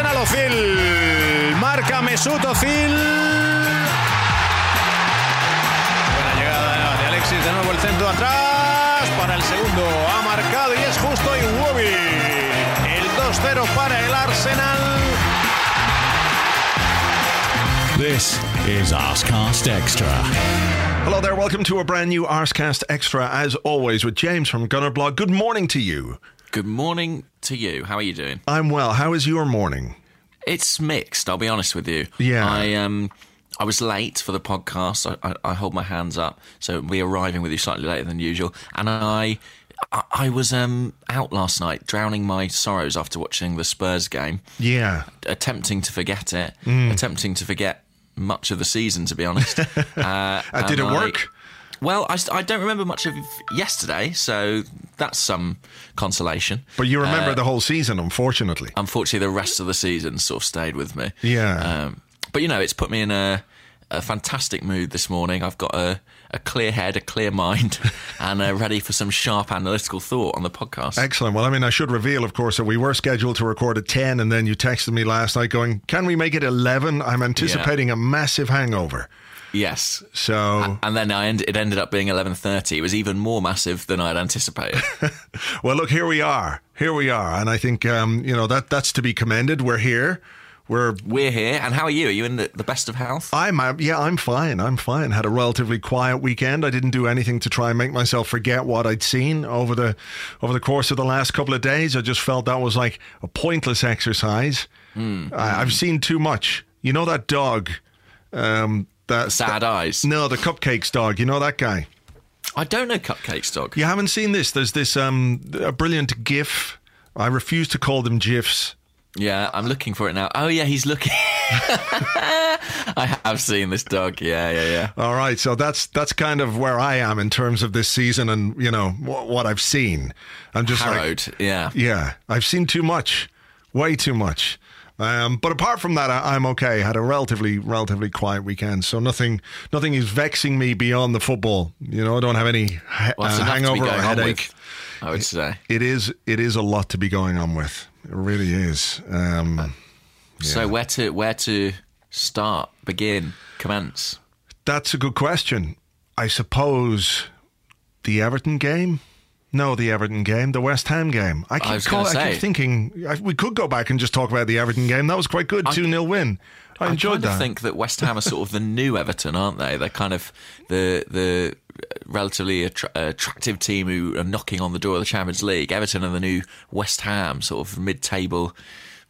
Arsenal Ozil. Marca Mesut Ozil. Buena llegada de Alexis, de nuevo el centro atrás para el segundo. Ha marcado y es justo Iwobi. El 2-0 para el Arsenal. This is Arscast Extra. Hello there, welcome to a brand new Arscast Extra, as always, with James from Gunner Blog. Good morning to you. Good morning to you. How are you doing? I'm well. How is your morning? It's mixed. I'll be honest with you. Yeah. I um, I was late for the podcast. I, I, I hold my hands up. So we are arriving with you slightly later than usual, and I. I- I was um, out last night, drowning my sorrows after watching the Spurs game, Yeah. attempting to forget it, Mm. attempting to forget much of the season, to be honest. uh, Uh, did it I- work? Well, I, I don't remember much of yesterday, so that's some consolation. But you remember Uh, the whole season, unfortunately. unfortunately, the rest of the season sort of stayed with me. Yeah. Um, but you know, it's put me in a, a fantastic mood this morning. I've got a, a clear head, a clear mind, and uh, ready for some sharp analytical thought on the podcast. Excellent. Well, I mean, I should reveal, of course, that we were scheduled to record at 10, and then you texted me last night going, Can we make it 11? I'm anticipating a massive hangover. Yes. So, And then I end, it ended up being 11.30. It was even more massive than I'd anticipated. well, look, here we are. Here we are. And I think, um, you know, that that's to be commended. We're here. We're We're here. And how are you? Are you in the, the best of health? I'm uh, yeah, I'm fine. I'm fine. Had a relatively quiet weekend. I didn't do anything to try and make myself forget what I'd seen over the over the course of the last couple of days. I just felt that was like a pointless exercise. I, I've seen too much. You know that dog, um, that Sad eyes. No, the cupcakes dog. You know that guy. I don't know Cupcakes Dog. You haven't seen this. There's this um a brilliant GIF. I refuse to call them GIFs. Yeah, I'm looking for it now. Oh, yeah, he's looking. I have seen this dog. Yeah, yeah, yeah. All right, so that's that's kind of where I am in terms of this season and you know what, what I've seen. I'm just like, Harrowed. yeah. Yeah, I've seen too much, way too much. Um, but apart from that, I, I'm okay. Had a relatively, relatively quiet weekend, so nothing, nothing is vexing me beyond the football. You know, I don't have any ha- Well, uh, enough to be hangover or headache. with, I would say. It is, it is a lot to be going on with. It really is. Um, So where to where to start, begin, commence? that's a good question. I suppose the Everton game. No, the Everton game, the West Ham game. I keep, was call, I keep thinking I, we could go back and just talk about the Everton game. That was quite good, two 0 win. I enjoyed kind that. of think that West Ham are sort of the new Everton, aren't they? They're kind of the the relatively attra- attractive team who are knocking on the door of the Champions League. Everton are the new West Ham, sort of mid-table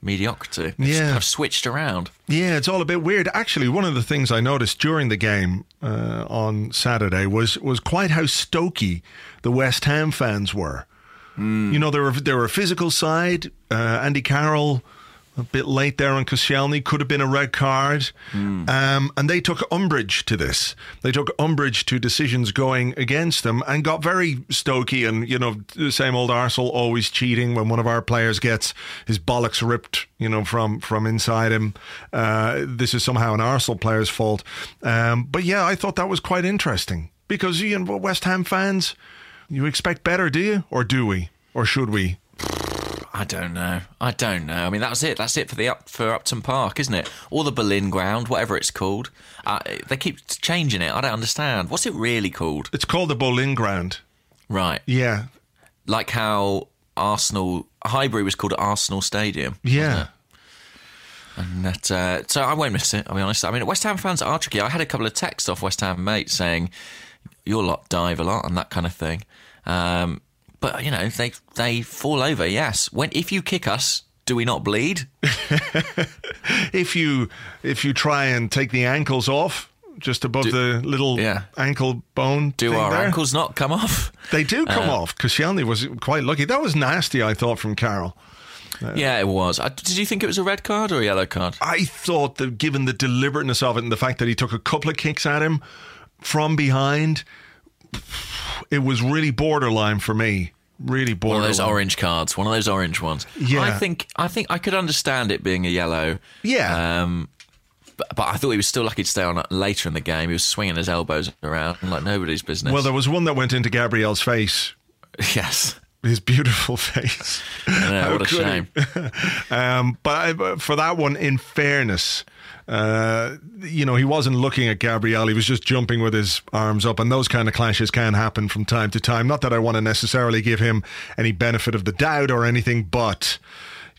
mediocrity. Yeah. kind of switched around. Yeah, it's all a bit weird. Actually, one of the things I noticed during the game uh, on Saturday was was quite how stoky the West Ham fans were. You know, they were they were a physical side. Uh, Andy Carroll a bit late there on Koscielny could have been a red card, um, and they took umbrage to this. They took umbrage to decisions going against them and got very stoky. And you know, the same old Arsenal always cheating when one of our players gets his bollocks ripped, you know, from from inside him. Uh, this is somehow an Arsenal player's fault. Um, but yeah, I thought that was quite interesting because you know, West Ham fans, you expect better, do you, or do we, or should we? I don't know. I don't know. I mean, that's it. That's it for the up for Upton Park, isn't it? Or the Berlin Ground, whatever it's called. Uh, they keep changing it. I don't understand. What's it really called? It's called the Boleyn Ground. Right. Yeah, Like how Arsenal Highbury was called Arsenal Stadium. yeah. And that, uh, so I won't miss it. I'll be honest. I mean, West Ham fans are tricky. I had a couple of texts off West Ham mates saying your lot dive a lot and that kind of thing. Um, but you know, they they fall over. Yes. When if you kick us, do we not bleed? if you if you try and take the ankles off, just above the little yeah. ankle bone. Do our there. ankles not come off? They do come Uh, off. Koscielny was quite lucky. That was nasty, I thought, from Carroll. Yeah, it was. Uh, Did you think it was a red card or a yellow card? I thought that given the deliberateness of it and the fact that he took a couple of kicks at him from behind, it was really borderline for me. Really borderline. One of those orange cards, one of those orange ones. Yeah. I think I think I could understand it being a yellow. Yeah. Um, but, I thought he was still lucky to stay on later in the game. He was swinging his elbows around like nobody's business. well, there was one that went into Gabriel's face. yes. His beautiful face. Know, what a shame. Um, but I, but for that one, in fairness, uh, you know, he wasn't looking at Gabriel. He was just jumping with his arms up, and those kind of clashes can happen from time to time. Not that I want to necessarily give him any benefit of the doubt or anything, but.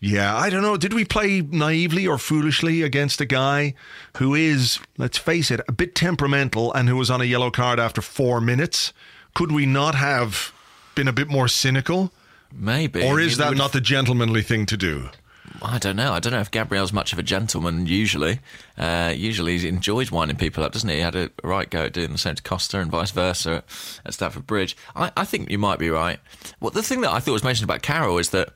Yeah, I don't know. Did we play naively or foolishly against a guy who is, let's face it, a bit temperamental and who was on a yellow card after four minutes? Could we not have been a bit more cynical? Maybe. Or I is mean, that not the gentlemanly thing to do? I don't know. I don't know if Gabriel's much of a gentleman. Usually, uh, usually he enjoys winding people up, doesn't he? He had a right go at doing the same to Costa and vice versa at Stamford Bridge. I, I think you might be right. Well, the thing that I thought was mentioned about Carroll is that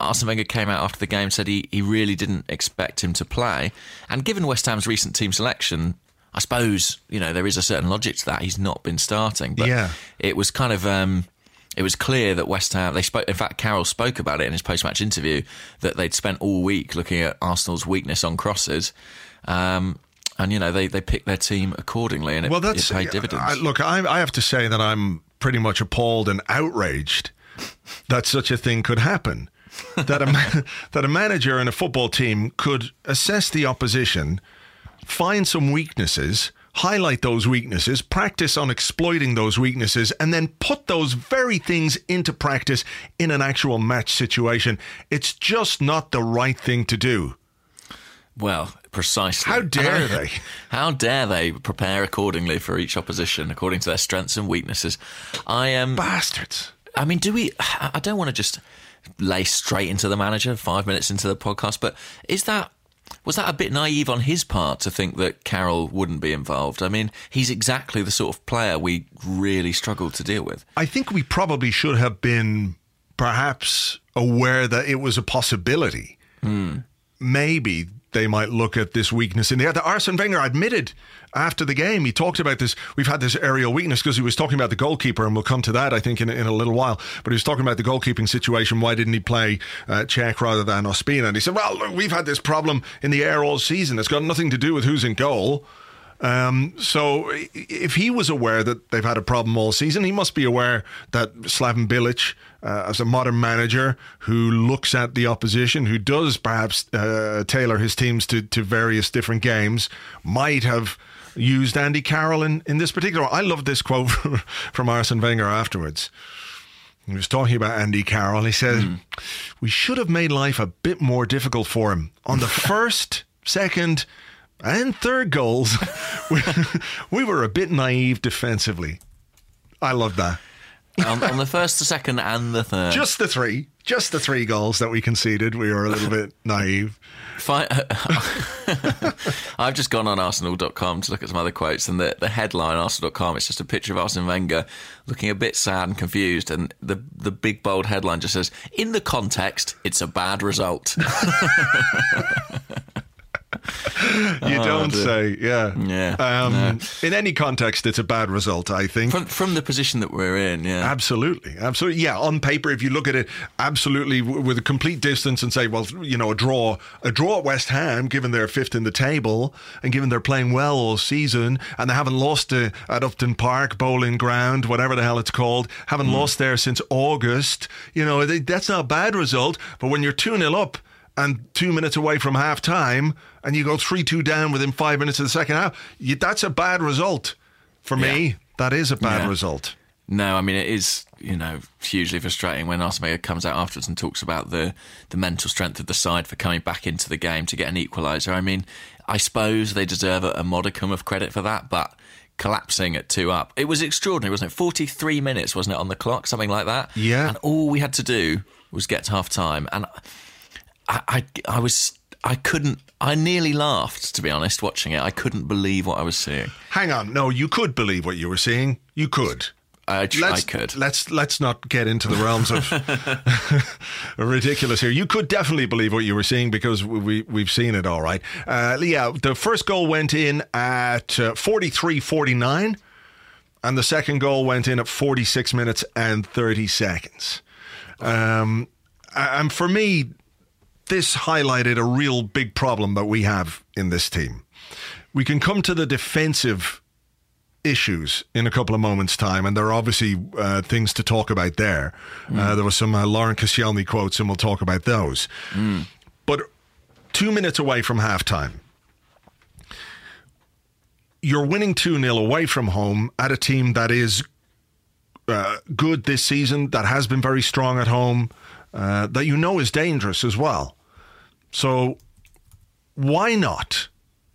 Arsene Wenger came out after the game said he, he really didn't expect him to play, and given West Ham's recent team selection. I suppose you know there is a certain logic to that. He's not been starting, but Yeah. it was kind of um, it was clear that West Ham they spoke. In fact, Carroll spoke about it in his post-match interview that they'd spent all week looking at Arsenal's weakness on crosses, um, and you know they, they picked their team accordingly, and it, Well, that's it paid dividends. I, look, I, I have to say that I'm pretty much appalled and outraged that such a thing could happen. that a that a manager and a football team could assess the opposition, find some weaknesses, highlight those weaknesses, practice on exploiting those weaknesses, and then put those very things into practice in an actual match situation. It's just not the right thing to do. well, precisely. How dare they? How dare they prepare accordingly for each opposition according to their strengths and weaknesses? I am. Bastards. I mean, do we? I don't want to just lay straight into the manager five minutes into the podcast, but is that was that a bit naive on his part to think that Carroll wouldn't be involved? I mean, he's exactly the sort of player we really struggled to deal with. I think we probably should have been perhaps aware that it was a possibility. Hmm. Maybe they might look at this weakness in the air. Arsene Wenger admitted after the game, he talked about this. We've had this aerial weakness because he was talking about the goalkeeper, and we'll come to that, I think, in, in a little while. But he was talking about the goalkeeping situation. Why didn't he play uh, Cech rather than Ospina? And he said, well, look, we've had this problem in the air all season. It's got nothing to do with who's in goal. Um, so if he was aware that they've had a problem all season, he must be aware that Slaven Bilic, uh, as a modern manager who looks at the opposition, who does perhaps uh, tailor his teams to, to various different games, might have used Andy Carroll in, in this particular. I love this quote from Arsene Wenger afterwards. He was talking about Andy Carroll. He said, We should have made life a bit more difficult for him. On the first, second, and third goals, we, we were a bit naive defensively. I love that. On, on the first, the second, and the third. Just the three, just the three goals that we conceded, we were a little bit naive. I've just gone on Arsenal.com to look at some other quotes, and the, the headline Arsenal.com it's just a picture of Arsene Wenger looking a bit sad and confused, and the the big bold headline just says, "In the context, it's a bad result." You don't say, yeah. Oh, Yeah, Um, In any context, it's a bad result, I think. from from the position that we're in, yeah. Absolutely, absolutely. Yeah, on paper, if you look at it, absolutely w- with a complete distance and say, well, you know, a draw, a draw at West Ham, given they're fifth in the table and given they're playing well all season and they haven't lost uh, at Upton Park, Boleyn Ground, whatever the hell it's called, haven't lost there since August. You know, they, that's not a bad result. But when you're two 0 up. And two minutes away from half time, and you go 3 2 down within five minutes of the second half, you, that's a bad result. For me, that is a bad Yeah. result. No, I mean it is, you know, hugely frustrating when Arsene Wenger comes out afterwards and talks about the the mental strength of the side for coming back into the game to get an equaliser. I mean, I suppose they deserve a, a modicum of credit for that, but collapsing at two up, it was extraordinary, wasn't it? Forty three minutes, wasn't it, on the clock, something like that? Yeah. and all we had to do was get to half time, and I, I, I was. I couldn't. I nearly laughed, to be honest, watching it. I couldn't believe what I was seeing. hang on. No, you could believe what you were seeing. You could. I, tr- let's, could. Let's let's not get into the realms of ridiculous here. You could definitely believe what you were seeing because we we've seen it all right. Uh, yeah, the first goal went in at uh, 43-49 and the second goal went in at 46 minutes and 30 seconds. Um, and for me this highlighted a real big problem that we have in this team. We can come to the defensive issues in a couple of moments' time, and there are obviously uh, things to talk about there. Mm. Uh, there was some uh, Laurent Koscielny quotes, and we'll talk about those. Mm. But two minutes away from halftime, you're winning 2 0 away from home at a team that is uh, good this season, that has been very strong at home, uh, that you know is dangerous as well. So why not?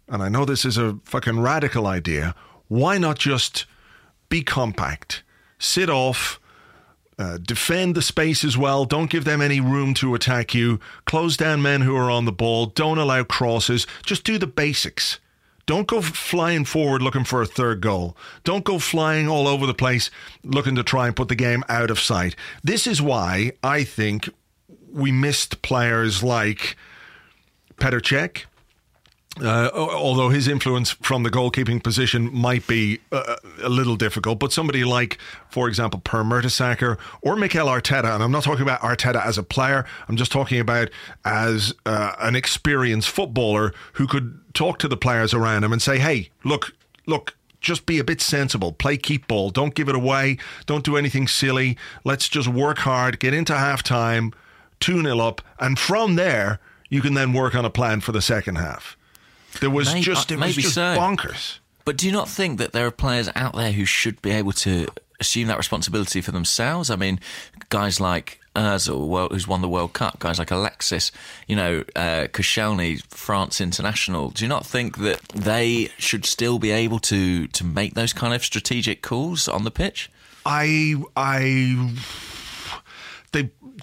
And I know this is a fucking radical idea why not just be compact, sit off, uh, defend the space as well. Don't give them any room to attack you. Close down men who are on the ball. Don't allow crosses. Just do the basics. Don't go flying forward looking for a third goal. Don't go flying all over the place looking to try and put the game out of sight. This is why I think we missed players like Petr Cech, uh, although his influence from the goalkeeping position might be uh, a little difficult, but somebody like, for example, Per Mertesacker or Mikel Arteta, and I'm not talking about Arteta as a player, I'm just talking about as uh, an experienced footballer who could talk to the players around him and say, hey, look, look, just be a bit sensible. Play keep ball. Don't give it away. Don't do anything silly. Let's just work hard, get into half time, 2 0 up, and from there, you can then work on a plan for the second half. There was maybe, just it was just so. bonkers. But do you not think that there are players out there who should be able to assume that responsibility for themselves? I mean, guys like Özil, who's won the World Cup, guys like Alexis, you know, uh, Koscielny, France international. Do you not think that they should still be able to to make those kind of strategic calls on the pitch? I I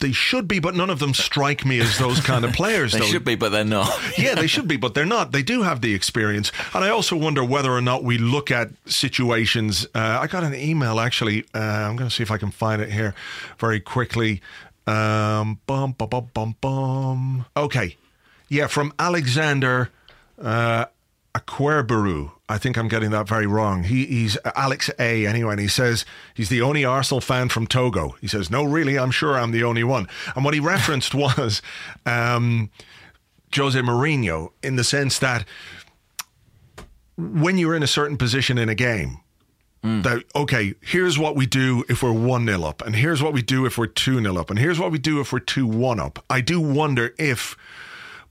they should be, but none of them strike me as those kind of players. they though. should be, but they're not. yeah, they should be, but they're not. They do have the experience, and I also wonder whether or not we look at situations. Uh, I got an email actually. Uh, I'm going to see if I can find it here very quickly. Um, bum bum bum bum bum. Okay, yeah, from Alexander. Uh, Aquerberu. I think I'm getting that very wrong. He, he's Alex A. anyway, and he says he's the only Arsenal fan from Togo. He says, No, really, I'm sure I'm the only one. And what he referenced was um, Jose Mourinho in the sense that when you're in a certain position in a game, Mm. That okay, here's what we do if we're one 0 up, and here's what we do if we're two 0 up, and here's what we do if we're two one up. I do wonder if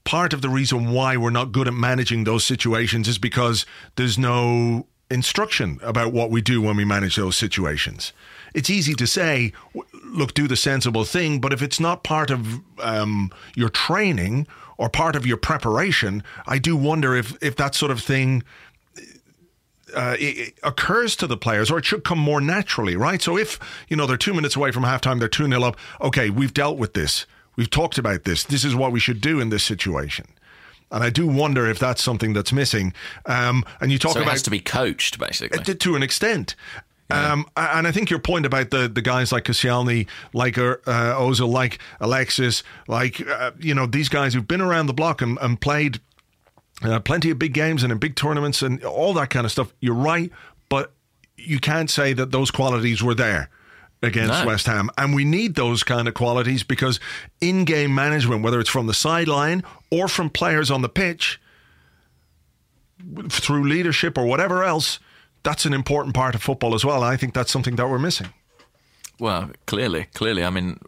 part of the reason why we're not good at managing those situations is because there's no instruction about what we do when we manage those situations. It's easy to say, look, do the sensible thing, but if it's not part of um, your training or part of your preparation, I do wonder if if that sort of thing. Uh, occurs to the players, or it should come more naturally, right? So if you know they're two minutes away from halftime, they're two 0 up. Okay, we've dealt with this We've talked about this. This is what we should do in this situation. And I do wonder if that's something that's missing. Um, and you talk so about has to be coached, basically, to, to an extent. Yeah. Um, and I think your point about the, the guys like Koscielny, like uh, Ozil, like Alexis, like uh, you know these guys who've been around the block and, and played uh, plenty of big games and in big tournaments and all that kind of stuff. You're right, but you can't say that those qualities were there against. West Ham. And we need those kind of qualities because in game management, whether it's from the sideline or from players on the pitch, through leadership or whatever else, that's an important part of football as well. I think that's something that we're missing. Well, clearly, clearly. I mean,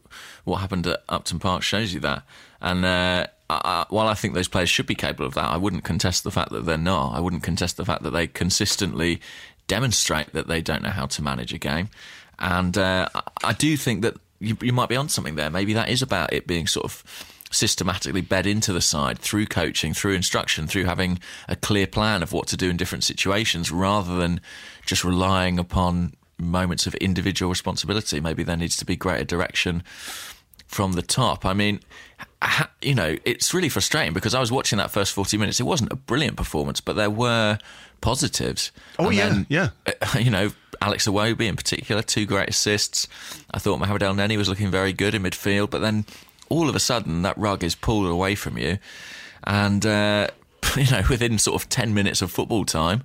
what happened at Upton Park shows you that. And uh, I, while I think those players should be capable of that, I wouldn't contest the fact that they're not. I wouldn't contest the fact that they consistently demonstrate that they don't know how to manage a game. And uh, I do think that you, you might be on something there. Maybe that is about it being sort of systematically bed into the side through coaching, through instruction, through having a clear plan of what to do in different situations rather than just relying upon moments of individual responsibility. Maybe there needs to be greater direction from the top. I mean, you know, it's really frustrating because I was watching that first 40 minutes. It wasn't a brilliant performance, but there were positives. Oh, And yeah, then, yeah. uh, You know, Alex Iwobi in particular, two great assists. I thought Mohamed El Neni was looking very good in midfield, but then all of a sudden that rug is pulled away from you, and uh, you know within sort of ten minutes of football time,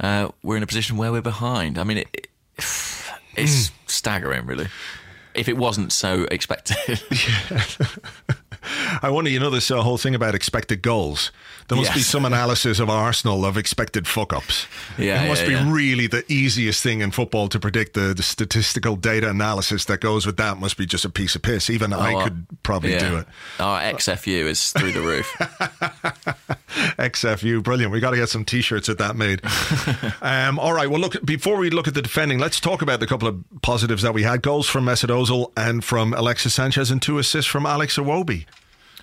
uh, we're in a position where we're behind. I mean, it, it, it's staggering, really. If it wasn't so expected, I wonder, you know, this uh, whole thing about expected goals. There must be some analysis of Arsenal of expected fuck ups. Yeah, it must yeah, be yeah. really the easiest thing in football to predict. The, the statistical data analysis that goes with that must be just a piece of piss. Even I Oh, could probably yeah. do it. Our XFU is through the roof. XFU, brilliant. We got to get some T-shirts at that made. um, all right. Well, look. Before we look at the defending, let's talk about the couple of positives that we had: goals from Mesut Ozil and from Alexis Sanchez, and two assists from Alex Iwobi.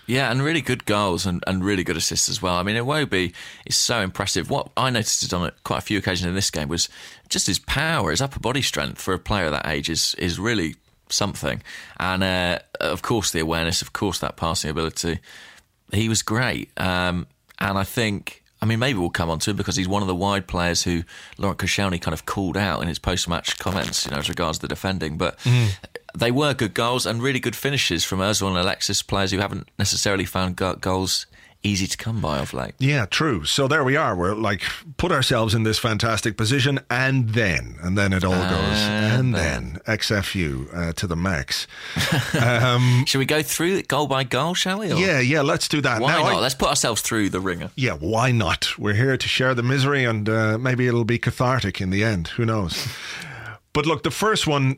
Yeah, and really good goals and, and really good assists as well. I mean, Iwobi is so impressive. What I noticed on quite a few occasions in this game was just his power, his upper body strength for a player that age is is really something. And uh, of course, the awareness, of course, that passing ability. He was great, um, and I think. I mean, maybe we'll come on to him because he's one of the wide players who Laurent Koscielny kind of called out in his post-match comments, you know, as regards the defending. But mm. they were good goals and really good finishes from Ozil and Alexis, players who haven't necessarily found goals easy to come by of late. Yeah, true. So there we are. We're like put ourselves in this fantastic position, and then, and then it all goes, and then XFU uh, to the max. um, Should we go through it goal by goal, shall we? Or Yeah, yeah. Let's do that. Why now, not? I- Let's put ourselves through the wringer. yeah, why not? We're here to share the misery, and uh, maybe it'll be cathartic in the end. Who knows? but look, the first one,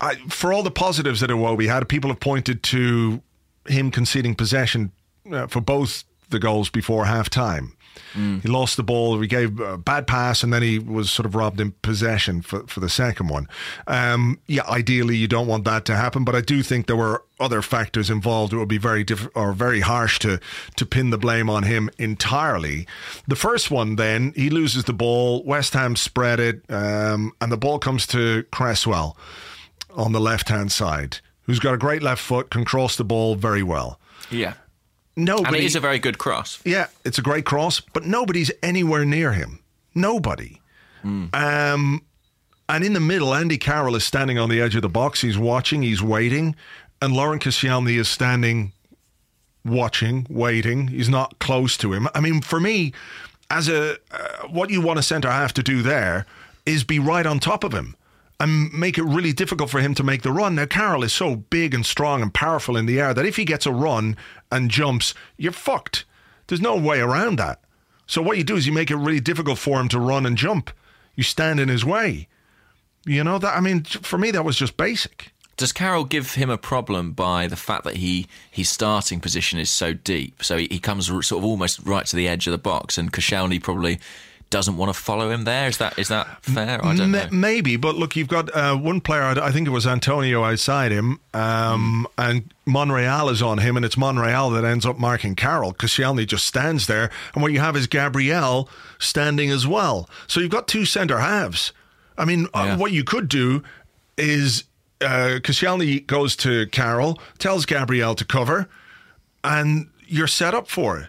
I, for all the positives that Iwobi had, people have pointed to him conceding possession uh, for both the goals before half time. He lost the ball. He gave a bad pass, and then he was sort of robbed in possession for, for the second one. Um, yeah, ideally you don't want that to happen, but I do think there were other factors involved. It would be very diff- or very harsh to to pin the blame on him entirely. The first one, then he loses the ball. West Ham spread it, um, and the ball comes to Cresswell on the left hand side, who's got a great left foot, can cross the ball very well. Yeah. Nobody, And it is a very good cross. yeah, it's a great cross, but nobody's anywhere near him. Nobody. Um, and in the middle, Andy Carroll is standing on the edge of the box. He's watching, he's waiting, and Laurent Koscielny is standing, watching, waiting. He's not close to him. I mean, for me, as a uh, what you want a centre half to do there is be right on top of him and make it really difficult for him to make the run. Now, Carroll is so big and strong and powerful in the air that if he gets a run and jumps, you're fucked. There's no way around that. So what you do is you make it really difficult for him to run and jump. You stand in his way. You know that I mean for me that was just basic. Does Carroll give him a problem by the fact that he his starting position is so deep? So he, he comes sort of almost right to the edge of the box, and Koscielny probably doesn't want to follow him there. Is that is that fair? I don't know. Maybe, but look, you've got uh, one player. I think it was Antonio outside him, um, and Monreal is on him, and it's Monreal that ends up marking Carroll. Koscielny just stands there, and what you have is Gabriel standing as well. So you've got two centre halves. I mean, Yeah. uh, what you could do is uh, Koscielny goes to Carroll, tells Gabriel to cover, and you're set up for it.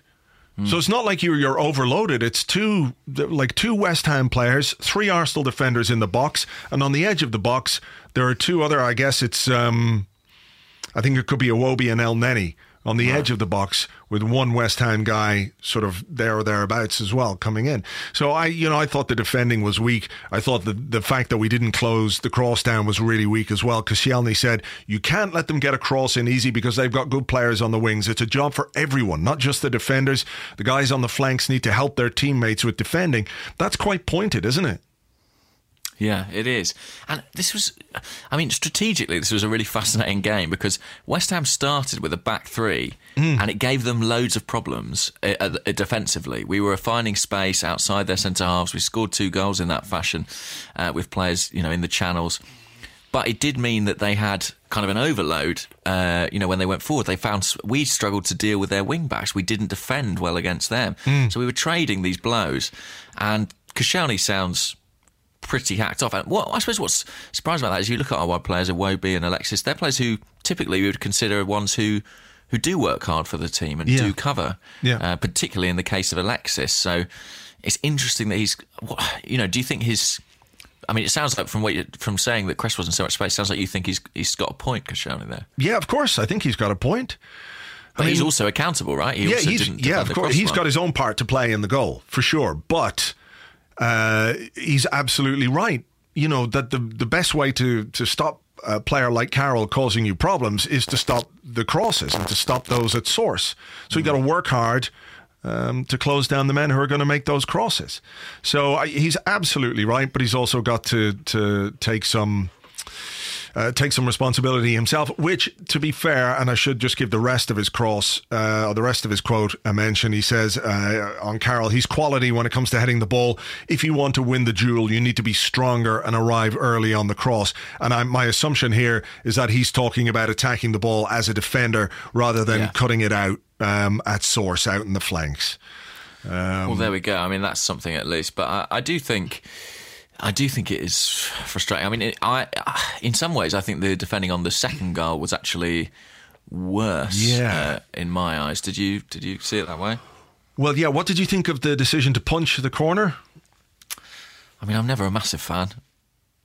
So it's not like you're you're overloaded. It's two like two West Ham players, three Arsenal defenders in the box, and on the edge of the box there are two other. I guess it's um, I think it could be Iwobi and El Neni on the edge of the box with one West Ham guy sort of there or thereabouts as well coming in. So I, you know, I thought the defending was weak. I thought the the fact that we didn't close the cross down was really weak as well. Because Koscielny said you can't let them get a cross in easy because they've got good players on the wings. It's a job for everyone, not just the defenders. The guys on the flanks need to help their teammates with defending. That's quite pointed, isn't it? Yeah, it is. And this was, I mean, strategically, this was a really fascinating game because West Ham started with a back three and it gave them loads of problems uh, uh, defensively. We were finding space outside their centre halves. We scored two goals in that fashion uh, with players, you know, in the channels. But it did mean that they had kind of an overload. Uh, you know, when they went forward, they found we struggled to deal with their wing backs. We didn't defend well against them, so we were trading these blows. And Koscielny sounds pretty hacked off. And what I suppose what's surprising about that is you look at our wide players, Iwobi and Alexis. They're players who typically we would consider ones who who do work hard for the team and Yeah. do cover. Yeah. Uh, particularly in the case of Alexis. So it's interesting that he's, you know, do you think his? I mean, it sounds like from what you from saying that Chris wasn't so much space. Sounds like you think he's he's got a point, Koscielny there, Yeah, of course. I think he's got a point. but he's mean- also accountable, right? He yeah, also he's, yeah, of course. He's got his own part to play in the goal for sure. But uh, he's absolutely right. You know that the the best way to to stop a player like Carroll causing you problems is to stop the crosses and to stop those at source. So you got to work hard. Um, to close down the men who are going to make those crosses, so I, he's absolutely right, but he's also got to to take some uh, take some responsibility himself. Which, to be fair, and I should just give the rest of his cross, uh, or the rest of his quote a mention. He says uh, on Carroll, he's quality when it comes to heading the ball. If you want to win the duel, you need to be stronger and arrive early on the cross. And I, my assumption here is that he's talking about attacking the ball as a defender rather than Yeah. cutting it out um, at source out in the flanks. well, there we go. I mean, that's something at least. But I, I do think. I do think it is frustrating. I mean, it, I, in some ways, I think the defending on the second goal was actually worse. Yeah. uh, in my eyes. Did you did you see it that way? Well, yeah. What did you think of the decision to punch the corner? I mean, I'm never a massive fan.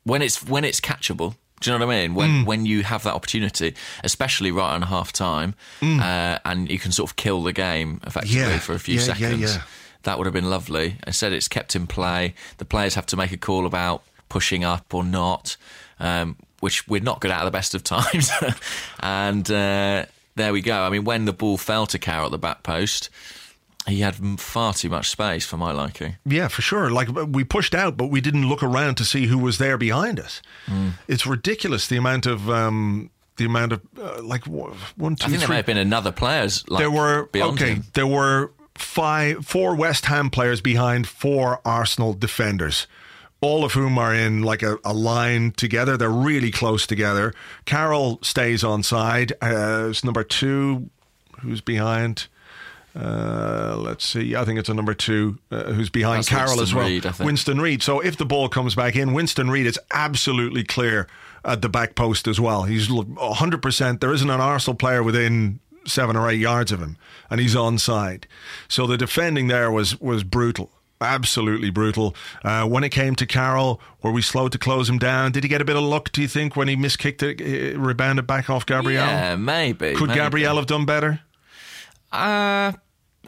When it's when it's catchable, do you know what I mean? When when you have that opportunity, especially right on half time, uh, and you can sort of kill the game effectively Yeah, for a few yeah, yeah, seconds, yeah. That would have been lovely. Instead, it's kept in play. The players have to make a call about pushing up or not, um, which we're not good at at the best of times. and uh, there we go. I mean, when the ball fell to Carroll at the back post, he had far too much space for my liking. Yeah, for sure. Like we pushed out, but we didn't look around to see who was there behind us. Hmm. It's ridiculous the amount of um, the amount of uh, like one, two, I think there may have been another players. Like, there were okay. him. There were five, four West Ham players behind four Arsenal defenders. All of whom are in like a, a line together. They're really close together. Carroll stays on side. Uh, it's number two who's behind. Uh, let's see. I think it's a number two uh, who's behind That's Carroll as well. Think. Winston Reid. So if the ball comes back in, Winston Reid is absolutely clear at the back post as well. He's l- 100%. There isn't an Arsenal player within seven or eight yards of him, and he's onside. So the defending there was was brutal. Absolutely brutal. Uh, when it came to Carroll, were we slow to close him down? Did he get a bit of luck, do you think, when he miskicked it, uh, rebounded back off Gabriel? Yeah, maybe. Could maybe. Gabriel have done better? Uh,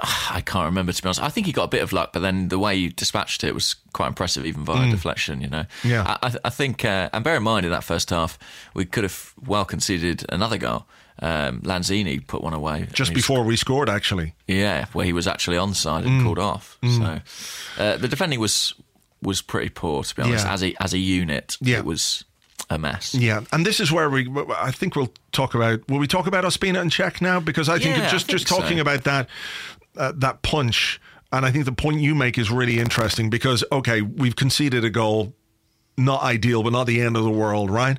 I can't remember to be honest. I think he got a bit of luck, but then the way you dispatched it was quite impressive, even via deflection. You know. Mm. Yeah. I, I, I think, uh, and bear in mind in that first half, we could have well conceded another goal. Um, Lanzini put one away Just I before we scored, actually. Yeah, where he was actually onside Mm. and called off. So uh, the defending was was pretty poor, to be honest. Yeah. As a as a unit, Yeah. it was a mess. Yeah, and this is where we. I think we'll talk about. Will we talk about Ospina and Cech now? Because I think Yeah, I just think just talking so. about that uh, that punch, and I think the point you make is really interesting because okay, we've conceded a goal, not ideal, but not the end of the world, right?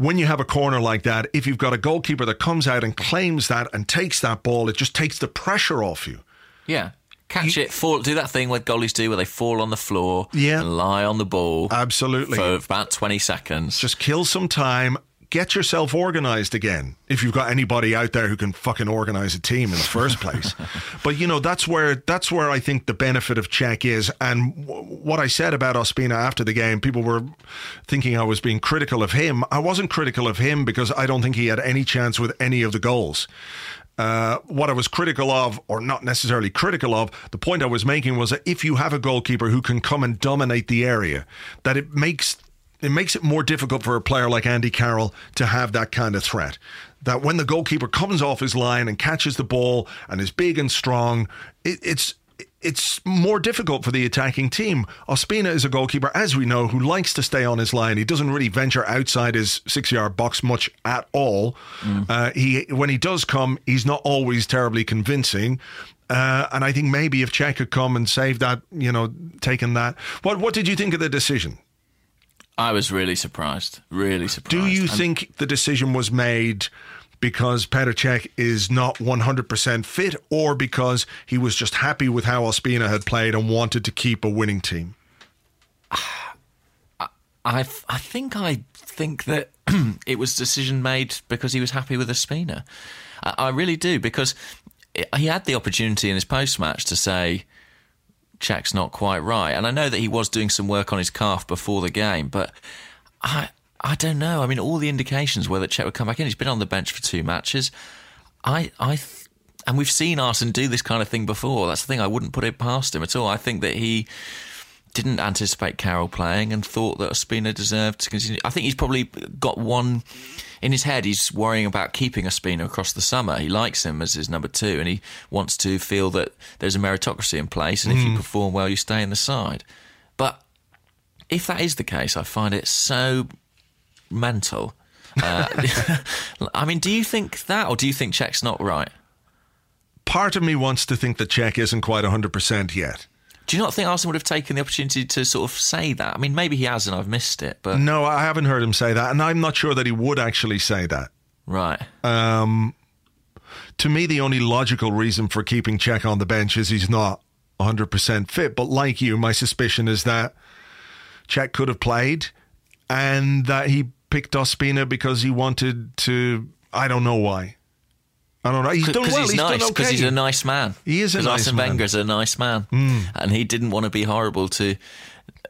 When you have a corner like that, if you've got a goalkeeper that comes out and claims that and takes that ball, it just takes the pressure off you. Yeah. Catch it, fall, do that thing where goalies do where they fall on the floor Yeah. and lie on the ball Absolutely. for about 20 seconds. Just kill some time. Get yourself organized again. If you've got anybody out there who can fucking organize a team in the first place, but you know that's where that's where I think the benefit of Cech is. And w- what I said about Ospina after the game, people were thinking I was being critical of him. I wasn't critical of him because I don't think he had any chance with any of the goals. Uh, what I was critical of, or not necessarily critical of, the point I was making was that if you have a goalkeeper who can come and dominate the area, that it makes it makes it more difficult for a player like Andy Carroll to have that kind of threat. That when the goalkeeper comes off his line and catches the ball and is big and strong, it, it's it's more difficult for the attacking team. Ospina is a goalkeeper, as we know, who likes to stay on his line. He doesn't really venture outside his six-yard box much at all. Uh, he when he does come, he's not always terribly convincing. Uh, and I think maybe if Cech had come and saved that, you know, taken that. What what did you think of the decision? I was really surprised. Really surprised. Do you And think the decision was made because Petr Cech is not 100% fit or because he was just happy with how Ospina had played and wanted to keep a winning team? I, I think I think that it was decision made because he was happy with Ospina. I, I really do because he had the opportunity in his post match to say, Cech's not quite right. And I know that he was doing some work on his calf before the game, but I I don't know. I mean, all the indications were that Cech would come back in. He's been on the bench for two matches. I I. Th- and we've seen Arsene do this kind of thing before. That's the thing. I wouldn't put it past him at all. I think that he didn't anticipate Carroll playing and thought that Ospina deserved to continue. I think he's probably got one in his head. He's worrying about keeping Ospina across the summer. He likes him as his number two, and he wants to feel that there's a meritocracy in place, and if you perform well, you stay in the side. But if that is the case, I find it so mental. Uh, I mean, do you think that, or do you think Cech's not right? Part of me wants to think that Cech isn't quite 100% yet. Do you not think Arsenal would have taken the opportunity to sort of say that? I mean, maybe he has and I've missed it, but No, I haven't heard him say that, and I'm not sure that he would actually say that. right. Um, to me, the only logical reason for keeping Cech on the bench is he's not 100% fit. But like you, my suspicion is that Cech could have played and that he picked Ospina because he wanted to. I don't know why. I don't know. He's done Because well. he's, He's, nice. Because okay. he's a nice man. He is a nice Arsene man. Wenger's a nice man, hmm. and he didn't want to be horrible to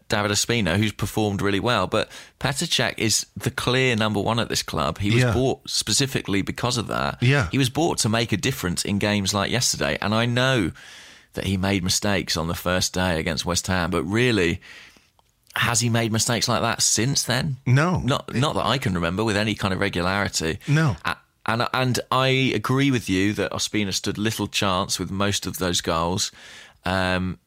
David Ospina, who's performed really well. But Petr Cech is the clear number one at this club. He was Yeah. bought specifically because of that. Yeah. he was bought to make a difference in games like yesterday, and I know that he made mistakes on the first day against West Ham, but really. Has he made mistakes like that since then? No. not not that I can remember with any kind of regularity. No. And and I agree with you that Ospina stood little chance with most of those goals. Um,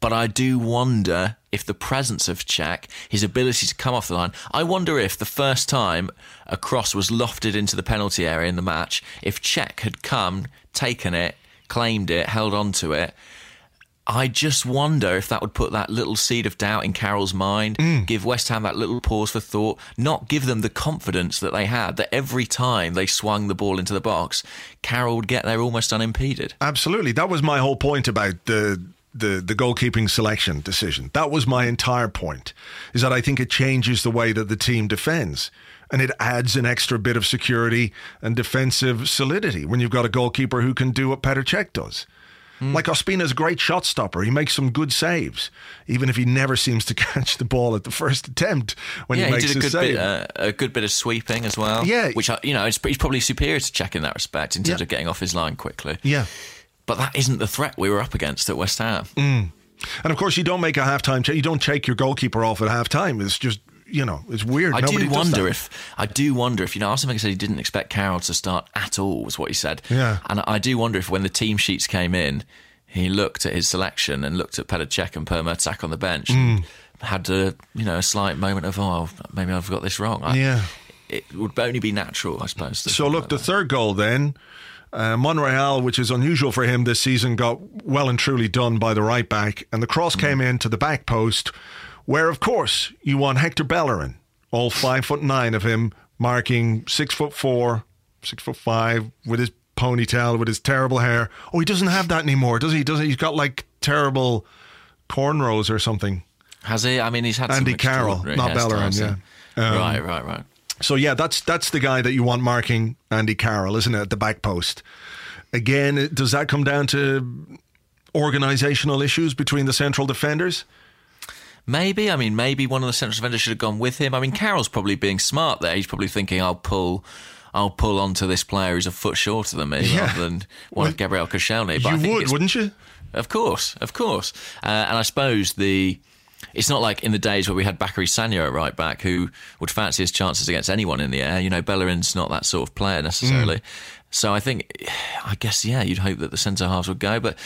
but I do wonder if the presence of Cech, his ability to come off the line, I wonder if the first time a cross was lofted into the penalty area in the match, if Cech had come, taken it, claimed it, held on to it, I just wonder if that would put that little seed of doubt in Carroll's mind, mm. give West Ham that little pause for thought, not give them the confidence that they had that every time they swung the ball into the box, Carroll would get there almost unimpeded. Absolutely. That was my whole point about the the the goalkeeping selection decision. That was my entire point. Is that I think it changes the way that the team defends. And it adds an extra bit of security and defensive solidity when you've got a goalkeeper who can do what Petr Cech does. Mm. Like Ospina's a great shot stopper. He makes some good saves, even if he never seems to catch the ball at the first attempt when yeah, he he, makes did a good save. bit, uh, a good bit of sweeping as well. Yeah. which I- you know, he's probably superior to Cech in that respect in terms Yeah. of getting off his line quickly. yeah. But that isn't the threat we were up against at West Ham. Mm. And of course, you don't make a halftime. Ch- you don't take your goalkeeper off at halftime. It's just you know, it's weird. I Nobody do wonder if I do wonder if you know Arsene Wenger said he didn't expect Carroll to start at all was what he said. Yeah. and I do wonder if when the team sheets came in, he looked at his selection and looked at Petr and Per Mertesacker on the bench. and Had a you know a slight moment of oh maybe I've got this wrong. I- Yeah. it would only be natural, I suppose. So look, like the that. third goal then, uh, Monreal, which is unusual for him this season, got well and truly done by the right back, and the cross came in to the back post, where of course you want Hector Bellerin, all five foot nine of him, marking six foot four, six foot five, with his ponytail, with his terrible hair. Oh, he doesn't have that anymore, does he? Does he? He's got like terrible cornrows or something. has he? I mean, he's had Andy Carroll, not Bellerin, yeah. Um, right, right, right. So yeah, that's that's the guy that you want marking Andy Carroll, isn't it, at the back post? Again, does that come down to organizational issues between the central defenders? Maybe. I mean, maybe one of the central defenders should have gone with him. I mean, Carroll's probably being smart there. He's probably thinking, "I'll pull, I'll pull onto this player who's a foot shorter than me, Yeah. rather than one of Gabriel Koscielny." But I you would, wouldn't you? Of course, of course. Uh, and I suppose the it's not like in the days where we had Bakary Sagna at right back who would fancy his chances against anyone in the air. You know, Bellerin's not that sort of player necessarily. Mm. So I think, I guess, yeah, you'd hope that the centre halves would go, but.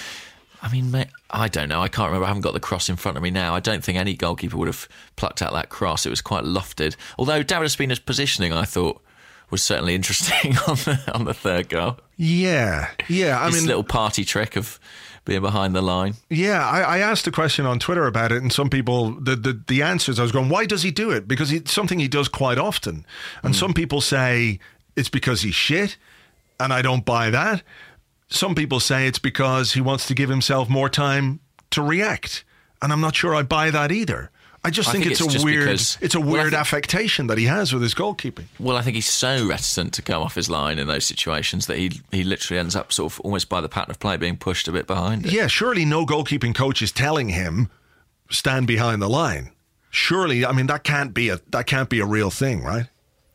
I mean, mate, I don't know. I can't remember. I haven't got the cross in front of me now. I don't think any goalkeeper would have plucked out that cross. It was quite lofted. Although David Ospina's positioning, I thought, was certainly interesting on the on the third goal. Yeah, yeah. I His mean, little party trick of being behind the line. Yeah, I, I asked a question on Twitter about it, and some people, the, the, the answers, I was going, why does he do it? Because it's something he does quite often. And hmm. some people say it's because he's shit, and I don't buy that. Some people say it's because he wants to give himself more time to react. And I'm not sure I buy that either. I just I think, think it's, it's a weird because- it's a well, weird think- affectation that he has with his goalkeeping. Well, I think he's so reticent to go off his line in those situations that he he literally ends up sort of almost by the pattern of play being pushed a bit behind. It. Yeah, surely no goalkeeping coach is telling him stand behind the line. Surely, I mean that can't be a that can't be a real thing, right?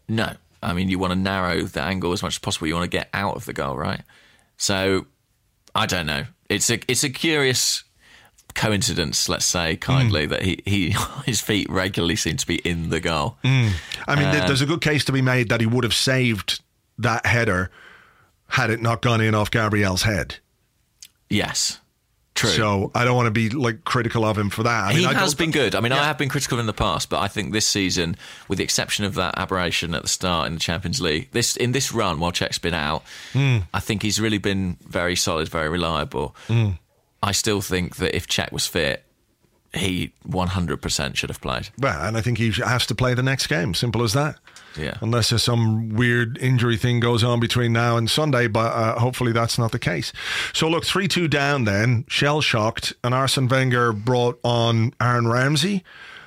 No, I mean you want to narrow the angle as much as possible. You want to get out of the goal, right? So I don't know. It's a it's a curious coincidence, let's say kindly, that he, he his feet regularly seem to be in the goal. I mean, Um, there's a good case to be made that he would have saved that header had it not gone in off Gabriel's head. Yes, true. So I don't want to be like critical of him for that. I he mean, I has been good. I mean, Yeah. I have been critical in the past, but I think this season, with the exception of that aberration at the start in the Champions League, this in this run while Cech's been out, Hmm. I think he's really been very solid, very reliable. Hmm. I still think that if Cech was fit, he 100% should have played. Well, and I think he has to play the next game. Simple as that. Yeah. Unless there's some weird injury thing goes on between now and Sunday, but uh, hopefully that's not the case. So look, three two down. Then shell shocked, and Arsene Wenger brought on Aaron Ramsey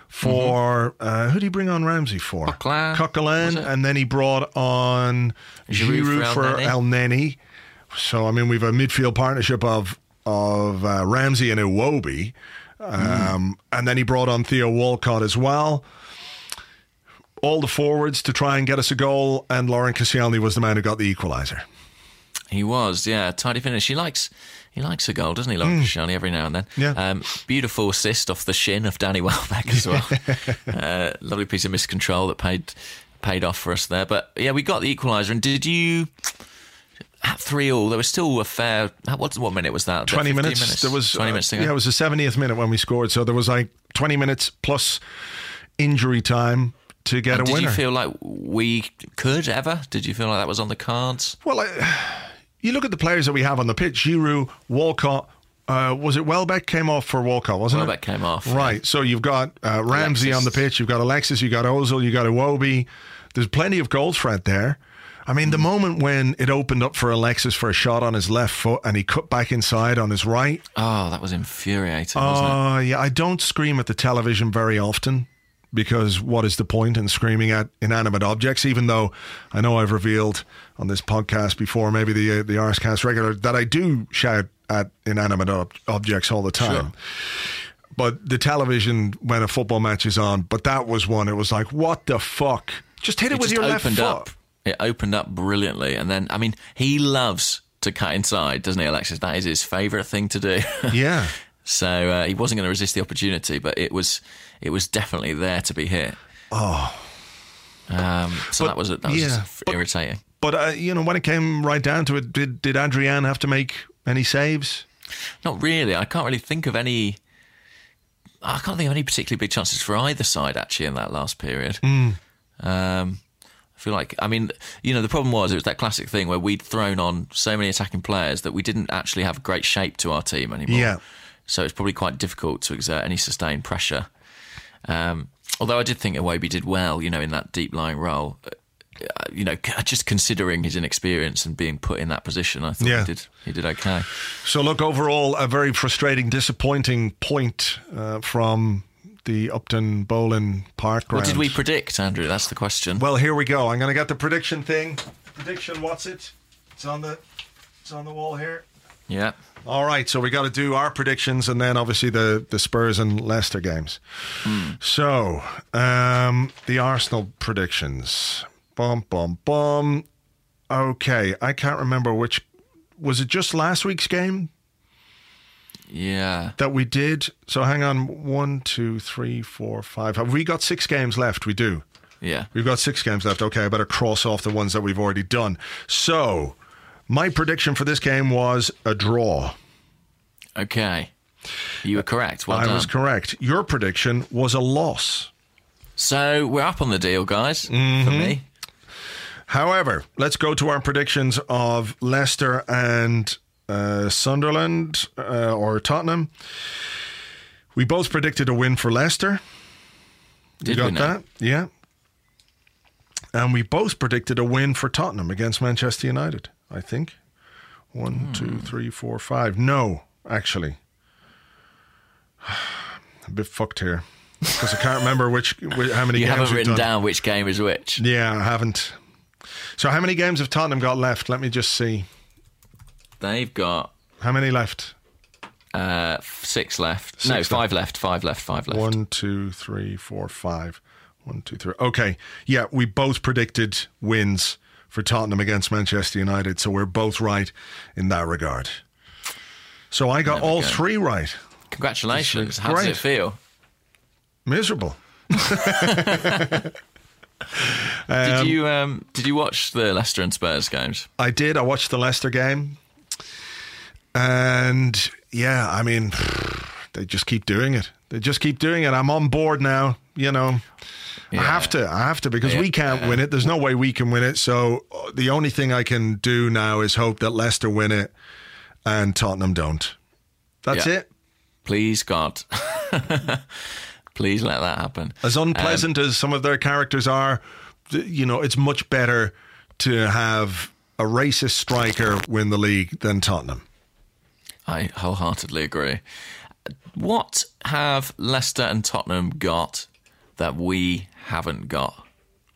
for uh, who did he bring on Ramsey for? Coquelin, Coquelin, and then he brought on Giroud Giroud for Elneny. So I mean, we've a midfield partnership of of uh, Ramsey and Iwobi, um, and then he brought on Theo Walcott as well. All the forwards to try and get us a goal, and Laurent Koscielny was the man who got the equaliser. He was, yeah, tidy finish. He likes he likes a goal, doesn't he, Laurent Koscielny, every now and then. Yeah. Um, beautiful assist off the shin of Danny Welbeck as well. uh, lovely piece of miscontrol that paid paid off for us there. But yeah, we got the equaliser. And did you at three all? There was still a fair. What what minute was that? 20 15 minutes. There was twenty uh, minutes. Yeah, it was the 70th minute when we scored. So there was like 20 minutes plus injury time to get And a did winner. you feel like we could ever? Did you feel like that was on the cards? Well, I, you look at the players that we have on the pitch: Giroud, Walcott. Uh, was it Welbeck came off for Walcott? Wasn't Welbeck it? came off. Right. So you've got uh, Ramsey Alexis. on the pitch. You've got Alexis. You've got Ozil. You've got Iwobi. There's plenty of goals threat there. I mean, the Hmm. moment when it opened up for Alexis for a shot on his left foot and he cut back inside on his right, Oh, that was infuriating, wasn't uh, yeah, I don't scream at the television very often because what is the point in screaming at inanimate objects? Even though I know I've revealed on this podcast before, maybe the uh, the Arsecast regular, that I do shout at inanimate ob- objects all the time. But the television when a football match is on, but that was one. It was like, what the fuck? Just hit it, it with your left foot. up. It opened up brilliantly, and then I mean, he loves to cut inside, doesn't he, Alexis? That is his favourite thing to do. Yeah. So uh, he wasn't going to resist the opportunity, but it was it was definitely there to be hit. Oh, um, so But, that was that was yeah, but- irritating. But uh, you know, when it came right down to it, did did Adrian have to make any saves? Not really. I can't really think of any. I can't think of any particularly big chances for either side actually in that last period. Hmm. Um, I feel like, I mean, you know, the problem was it was that classic thing where we'd thrown on so many attacking players that we didn't actually have great shape to our team anymore. Yeah. So it's probably quite difficult to exert any sustained pressure. Um, although I did think Iwobi did well, you know, in that deep lying role. Uh, you know, just considering his inexperience and being put in that position, I thought Yeah. he did he did okay. So, look, overall, a very frustrating, disappointing point uh, from the Upton Bowling Park ground. What did we predict, Andrew? That's the question. Well, here we go. I'm going to get the prediction thing. Prediction, what's it? It's on the, it's on the wall here. yeah. All right, so we got to do our predictions and then obviously the, the Spurs and Leicester games. So, um, the Arsenal predictions. Bum, bum, bum. Okay, I can't remember which. Was it just last week's game Yeah. that we did? So hang on. One, two, three, four, five. Have we got six games left? We do. Yeah. We've got six games left. Okay, I better cross off the ones that we've already done. So, my prediction for this game was a draw. Okay. You were correct. Well I done. was correct. Your prediction was a loss. so we're up on the deal, guys. Mm-hmm. For me. However, let's go to our predictions of Leicester and uh, Sunderland uh, or Tottenham. We both predicted a win for Leicester. Did you got we that? Yeah. And we both predicted a win for Tottenham against Manchester United, I think. One, two, Hmm. three, four, five. No, actually. a bit fucked here. because I can't remember which, which how many You games haven't written down which game is which. Yeah, I haven't. So how many games have Tottenham got left? Let me just see. They've got How many left? uh, six left. no, Six five left. Five left. Five left. One, two, three, four, five. One, two, three. Okay. Yeah, we both predicted wins for Tottenham against Manchester United, so we're both right in that regard. So I got all go. three right. Congratulations. How does great. it feel? Miserable. did you um, did you watch the Leicester and Spurs games? I did. I watched the Leicester game. And yeah, I mean, they just keep doing it. They just keep doing it. I'm on board now, you know. I have to. I have to because Yeah. we can't win it. There's no way we can win it. So uh, the only thing I can do now is hope that Leicester win it and Tottenham don't. That's Yeah. it. Please God, please let that happen. As unpleasant Um, as some of their characters are, you know, it's much better to have a racist striker win the league than Tottenham. I wholeheartedly agree. What have Leicester and Tottenham got that we haven't got?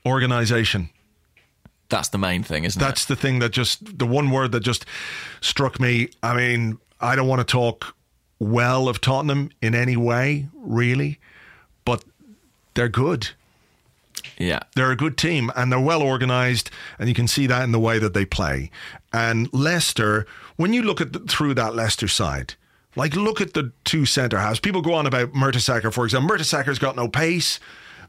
Organisation. That's the main thing, isn't it? That's the thing that just the one word that just struck me. I mean, I don't want to talk well of Tottenham in any way, really, but they're good. Yeah. They're a good team and they're well organized, and you can see that in the way that they play. And Leicester, when you look at the, through that Leicester side, like look at the two centre halves. People go on about Mertesacker, for example. Mertesacker's got no pace,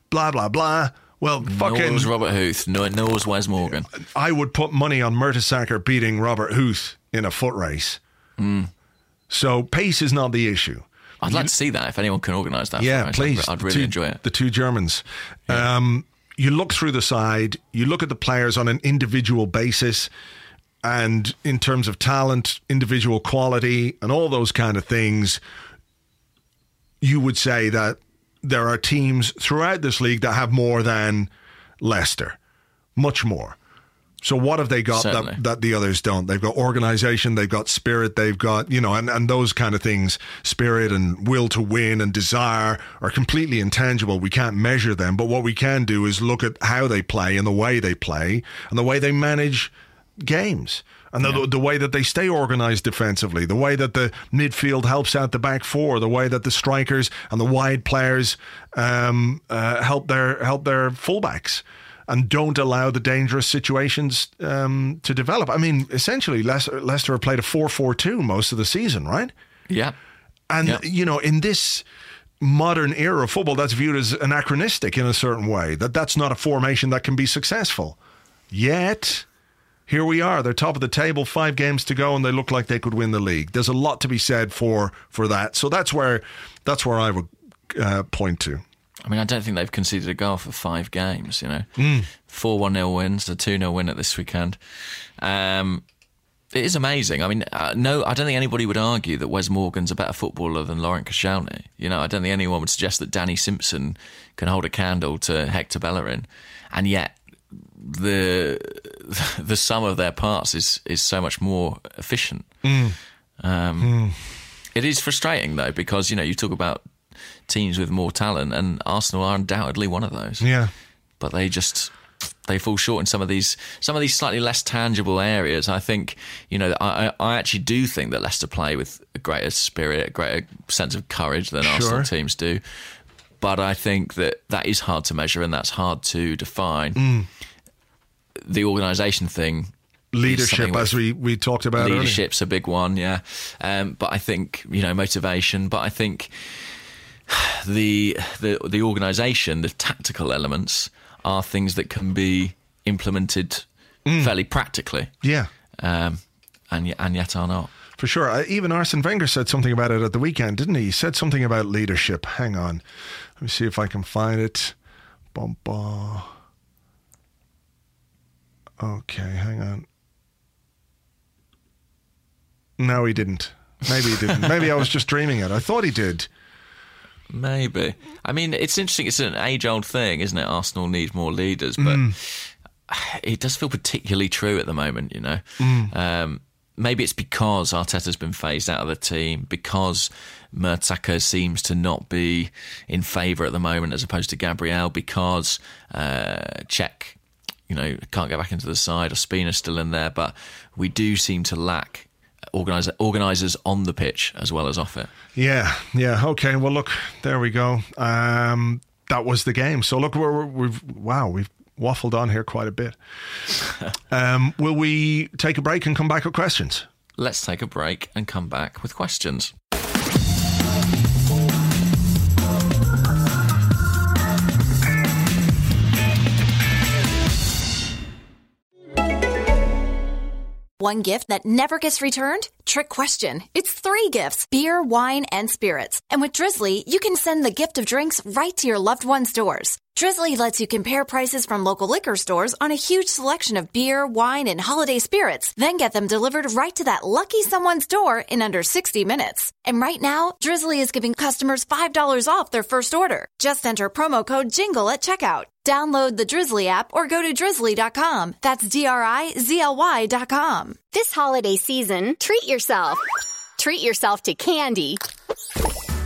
blah blah blah. Well, fucking Nor was Robert Huth. Nor was Wes Morgan. I would put money on Mertesacker beating Robert Huth in a foot race. So pace is not the issue. I'd like to see that if anyone can organise that. Yeah, please. I'd, I'd really two- enjoy it. The two Germans. Um, you look through the side, you look at the players on an individual basis, and in terms of talent, individual quality, and all those kind of things, you would say that there are teams throughout this league that have more than Leicester, much more. So what have they got that, that the others don't? They've got organization, they've got spirit, they've got, you know, and, and those kind of things, spirit and will to win and desire are completely intangible. We can't measure them, but what we can do is look at how they play and the way they play and the way they manage games. And the, the way that they stay organized defensively, the way that the midfield helps out the back four, the way that the strikers and the wide players um, uh, help their help their fullbacks and don't allow the dangerous situations um, to develop. I mean, essentially, Leicester, Leicester have played a 4 4 2 most of the season, right? Yeah. And, Yeah. you know, in this modern era of football, that's viewed as anachronistic in a certain way, that that's not a formation that can be successful. Yet, here we are. They're top of the table, five games to go, and they look like they could win the league. There's a lot to be said for for that. So that's where that's where I would uh, point to. I mean, I don't think they've conceded a goal for five games. You know, Hmm. four one 0 wins, a two 0 win at this weekend. Um, it is amazing. I mean, uh, no, I don't think anybody would argue that Wes Morgan's a better footballer than Laurent Koscielny. You know, I don't think anyone would suggest that Danny Simpson can hold a candle to Hector Bellerin, and yet the the sum of their parts is is so much more efficient. Um, It is frustrating though because you know you talk about teams with more talent, and Arsenal are undoubtedly one of those. Yeah. But they just they fall short in some of these some of these slightly less tangible areas. I think you know I I actually do think that Leicester play with a greater spirit, a greater sense of courage than Arsenal teams do. But I think that that is hard to measure and that's hard to define. Mm. The organisation thing Leadership, as we, we talked about earlier. leadership's a big one, yeah. Um, but I think you know motivation. But I think the the the organisation, the tactical elements, are things that can be implemented fairly practically, Yeah. um, and yet, and yet are not. For sure. Uh, even Arsene Wenger said something about it at the weekend, didn't he? He said something about leadership. Hang on. Let me see if I can find it. Bum, bum. Okay, hang on. No, he didn't. Maybe he didn't. Maybe I was just dreaming it. I thought he did. Maybe. I mean, it's interesting. It's an age-old thing, isn't it? Arsenal need more leaders, but it does feel particularly true at the moment. You know, um, maybe it's because Arteta's been phased out of the team, because Mertesacker seems to not be in favour at the moment as opposed to Gabriel, because uh, Cech, you know, can't get back into the side, Ospina's still in there, but we do seem to lack organizer, organisers on the pitch as well as off it. Yeah, yeah. Okay. Well, look, there we go. Um, that was the game. So look, we're, we've wow, we've waffled on here quite a bit. um, will we take a break and come back with questions? Let's take a break and come back with questions. One gift that never gets returned? Trick question. It's three gifts beer, wine, and spirits. And with Drizzly, you can send the gift of drinks right to your loved one's doors. Drizzly lets you compare prices from local liquor stores on a huge selection of beer, wine, and holiday spirits, then get them delivered right to that lucky someone's door in under 60 minutes. And right now, Drizzly is giving customers $5 off their first order. Just enter promo code JINGLE at checkout. Download the Drizzly app or go to drizzly.com. That's D R I Z L Y.com. This holiday season, treat yourself. Treat yourself to candy.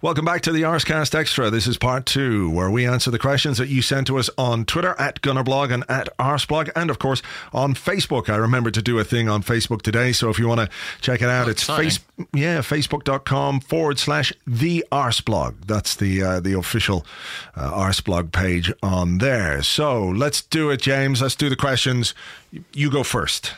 Welcome back to the Arsecast Extra. This is part two, where we answer the questions that you sent to us on Twitter at Gunnerblog and at Arseblog, and of course on Facebook. I remembered to do a thing on Facebook today, so if you want to check it out, Oh, it's face, yeah, facebook.com forward slash the Arseblog. That's the uh, the official uh, Arseblog page on there. So let's do it, James. Let's do the questions. You go first.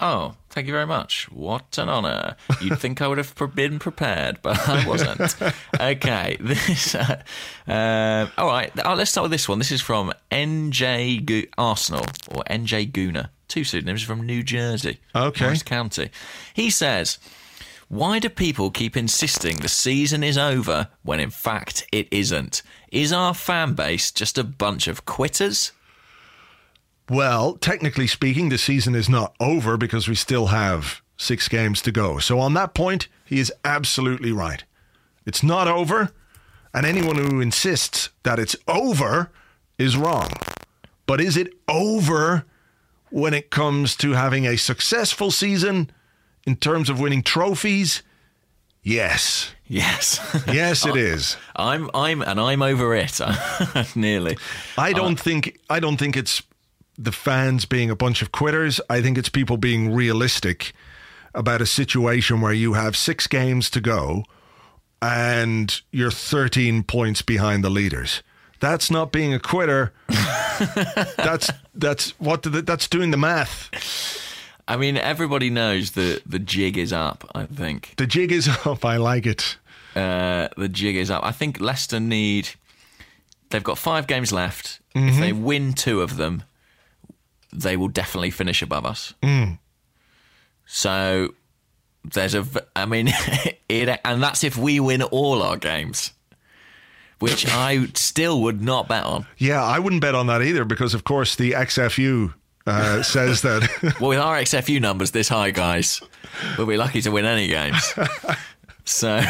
Oh, thank you very much. What an honour. You'd think I would have been prepared, but I wasn't. okay, this. Uh, uh, all right, oh, let's start with this one. This is from NJ Go- Arsenal or NJ Gooner. Two pseudonyms from New Jersey, Okay. Morris County. He says. Why do people keep insisting the season is over when in fact it isn't? Is our fan base just a bunch of quitters? Well, technically speaking, the season is not over because we still have six games to go. So, on that point, he is absolutely right. It's not over, and anyone who insists that it's over is wrong. But is it over when it comes to having a successful season in terms of winning trophies? Yes. Yes. Yes, it is. I'm I'm and I'm over it. Nearly. I don't uh, think I don't think it's the fans being a bunch of quitters. I think it's people being realistic about a situation where you have six games to go and you're 13 points behind the leaders. That's not being a quitter. that's that's what the, that's doing the math. I mean, everybody knows that the jig is up. I think The jig is up. I like it. uh, the jig is up. I think Leicester need. They've got five games left. If they win two of them, they will definitely finish above us. So there's a, I mean, it, and that's if we win all our games, which I still would not bet on. Yeah, I wouldn't bet on that either because, of course, the XFU uh, says that. Well, with our XFU numbers this high, guys, we'll be lucky to win any games. so,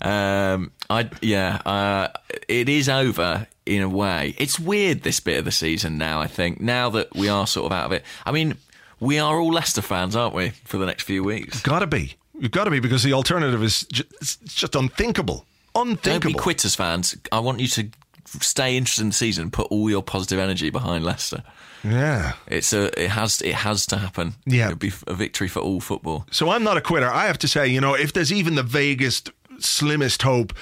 um, I yeah, uh, it is over in a way. It's weird this bit of the season now. I think now that we are sort of out of it. I mean, we are all Leicester fans, aren't we, for the next few weeks? Gotta be. You've got to be because the alternative is ju- it's just unthinkable. Unthinkable. Don't be quitters fans. I want you to stay interested in the season. and Put all your positive energy behind Leicester. Yeah. It's a. It has. It has to happen. Yeah. It'll be a victory for all football. So I'm not a quitter. I have to say, you know, if there's even the vaguest, slimmest hope,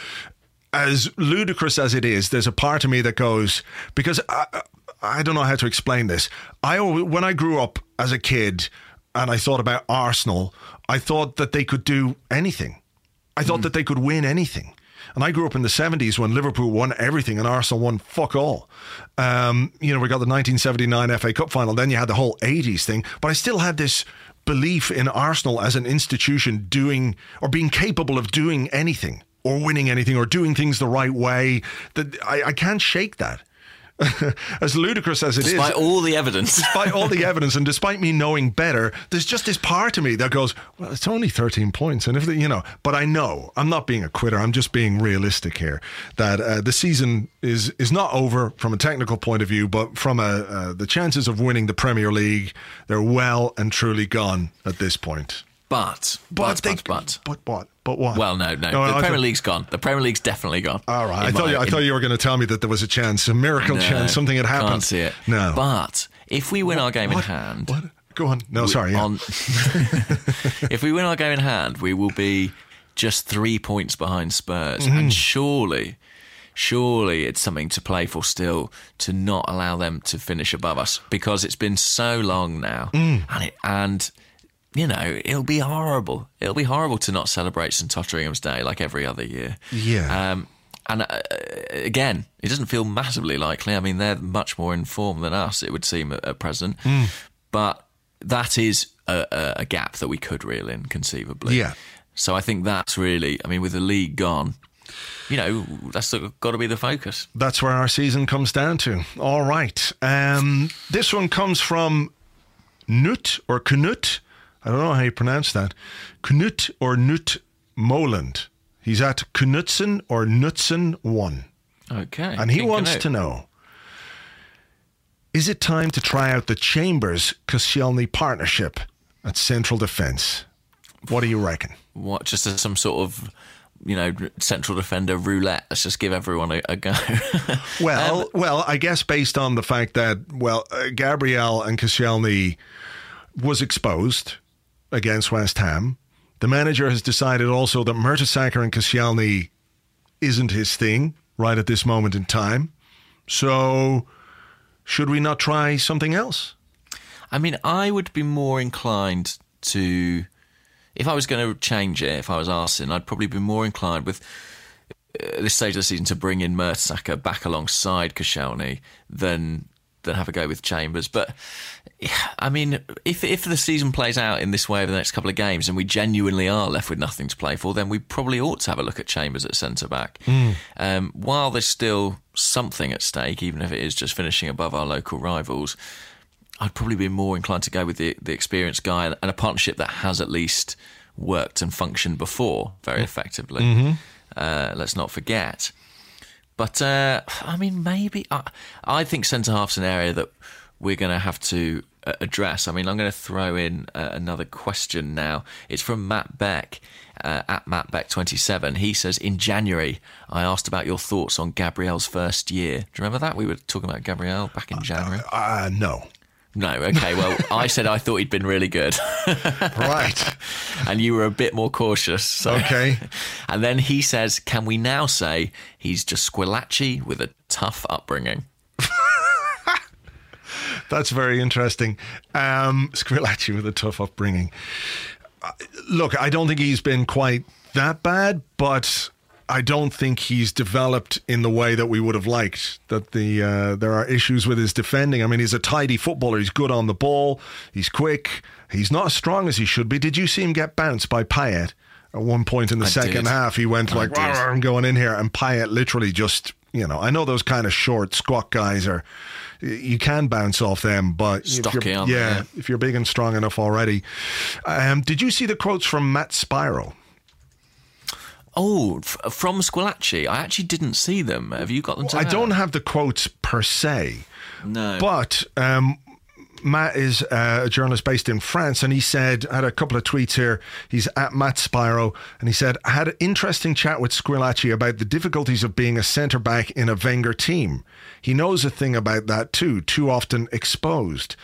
as ludicrous as it is, there's a part of me that goes because I, I don't know how to explain this. I when I grew up as a kid and I thought about Arsenal, I thought that they could do anything. I thought that they could win anything. And I grew up in the 70s when Liverpool won everything and Arsenal won fuck all. Um, you know, we got the 1979 FA Cup final, then you had the whole 80s thing, but I still had this belief in Arsenal as an institution doing or being capable of doing anything or winning anything or doing things the right way. That I, I can't shake that. as ludicrous as it is, Despite all the evidence. despite all the evidence and despite me knowing better, there's just this part of me that goes, well, it's only 13 points. And if, you know, but I know I'm not being a quitter. I'm just being realistic here that uh, the season is, is not over from a technical point of view, but from a, uh, the chances of winning the Premier League, they're well and truly gone at this point. But, but, they, but, but. but what? But what? Well, no, no. I the thought- Premier League's gone. The Premier League's definitely gone. All right. I thought, my- you, I in- thought you were going to tell me that there was a chance, a miracle No, chance, something had happened. Can't see it. No. But if we win our game in hand, What? Go on. No, sorry. Yeah. on, if we win our game in hand, we will be just three points behind Spurs, Mm-hmm. and surely. Surely it's something to play for still to not allow them to finish above us because it's been so long now, Mm. and it, and you know it'll be horrible. It'll be horrible to not celebrate St Totteringham's Day like every other year. Yeah. Um, and uh, again, it doesn't feel massively likely. I mean, they're much more informed than us, it would seem at, present. Hmm. But that is a, a, gap that we could reel in conceivably. Yeah. So I think that's really, I mean, with the league gone, you know, that's got to be the focus. That's where our season comes down to. All right. Um, this one comes from Nut or Knut. I don't know how you pronounce that. Knut or Nut Moland. He's at Knutsen or Knutsen1. Okay. And he King wants to know Is it time to try out the Chambers Koscielny partnership at Central Defence? What do you reckon? What, just as some sort of, you know, central defender roulette. Let's just give everyone a, a go. Well, Um, well, I guess based on the fact that well, uh, Gabriel and Koscielny was exposed against West Ham. The manager has decided also that Mertesacker and Koscielny isn't his thing right at this moment in time. So, should we not try something else? I mean, I would be more inclined to, if I was going to change it, if I was Arsene, I'd probably be more inclined with uh, this stage of the season to bring in Mertesacker back alongside Koscielny than than have a go with Chambers. But I mean, if if the season plays out in this way over the next couple of games and we genuinely are left with nothing to play for, then we probably ought to have a look at Chambers at centre back. Um, while there's still something at stake, even if it is just finishing above our local rivals. I'd probably be more inclined to go with the the experienced guy and a partnership that has at least worked and functioned before very effectively. Uh, let's not forget. But uh, I mean, maybe I, I think centre half's an area that we're going to have to uh, address. I mean, I'm going to throw in uh, another question now. It's from Matt Beck uh, at Matt Beck 27. He says, "In January, I asked about your thoughts on Gabriel's first year. Do you remember that? We were talking about Gabriel back in January. Uh, no. No, okay. Well, I said I thought he'd been really good, Right. and you were a bit more cautious. So. Okay. And then he says, "Can we now say he's just Squillaci with a tough upbringing?" That's very interesting. Um, Squillaci with a tough upbringing. Uh, Look, I don't think he's been quite that bad, but I don't think he's developed in the way that we would have liked. That the uh, there are issues with his defending. I mean, he's a tidy footballer. He's good on the ball. He's quick. He's not as strong as he should be. Did you see him get bounced by Payet at one point in the I second did. half? He went I like. "I'm going in here," and Payet literally just. You know, I know those kind of short, squat guys are. You can bounce off them, but if Stocky, yeah, Yeah. if you're big and strong enough already. Um, did you see the quotes from Matt Spiro? Oh, f- from Squillaci, I actually didn't see them. Have you got them? To I don't have the quotes per se, No, but um, Matt is uh, a journalist based in France, and he said, I had a couple of tweets here. He's at Matt Spiro, and he said, I had an interesting chat with Squillaci about the difficulties of being a centre back in a Wenger team. He knows a thing about that too, too often exposed.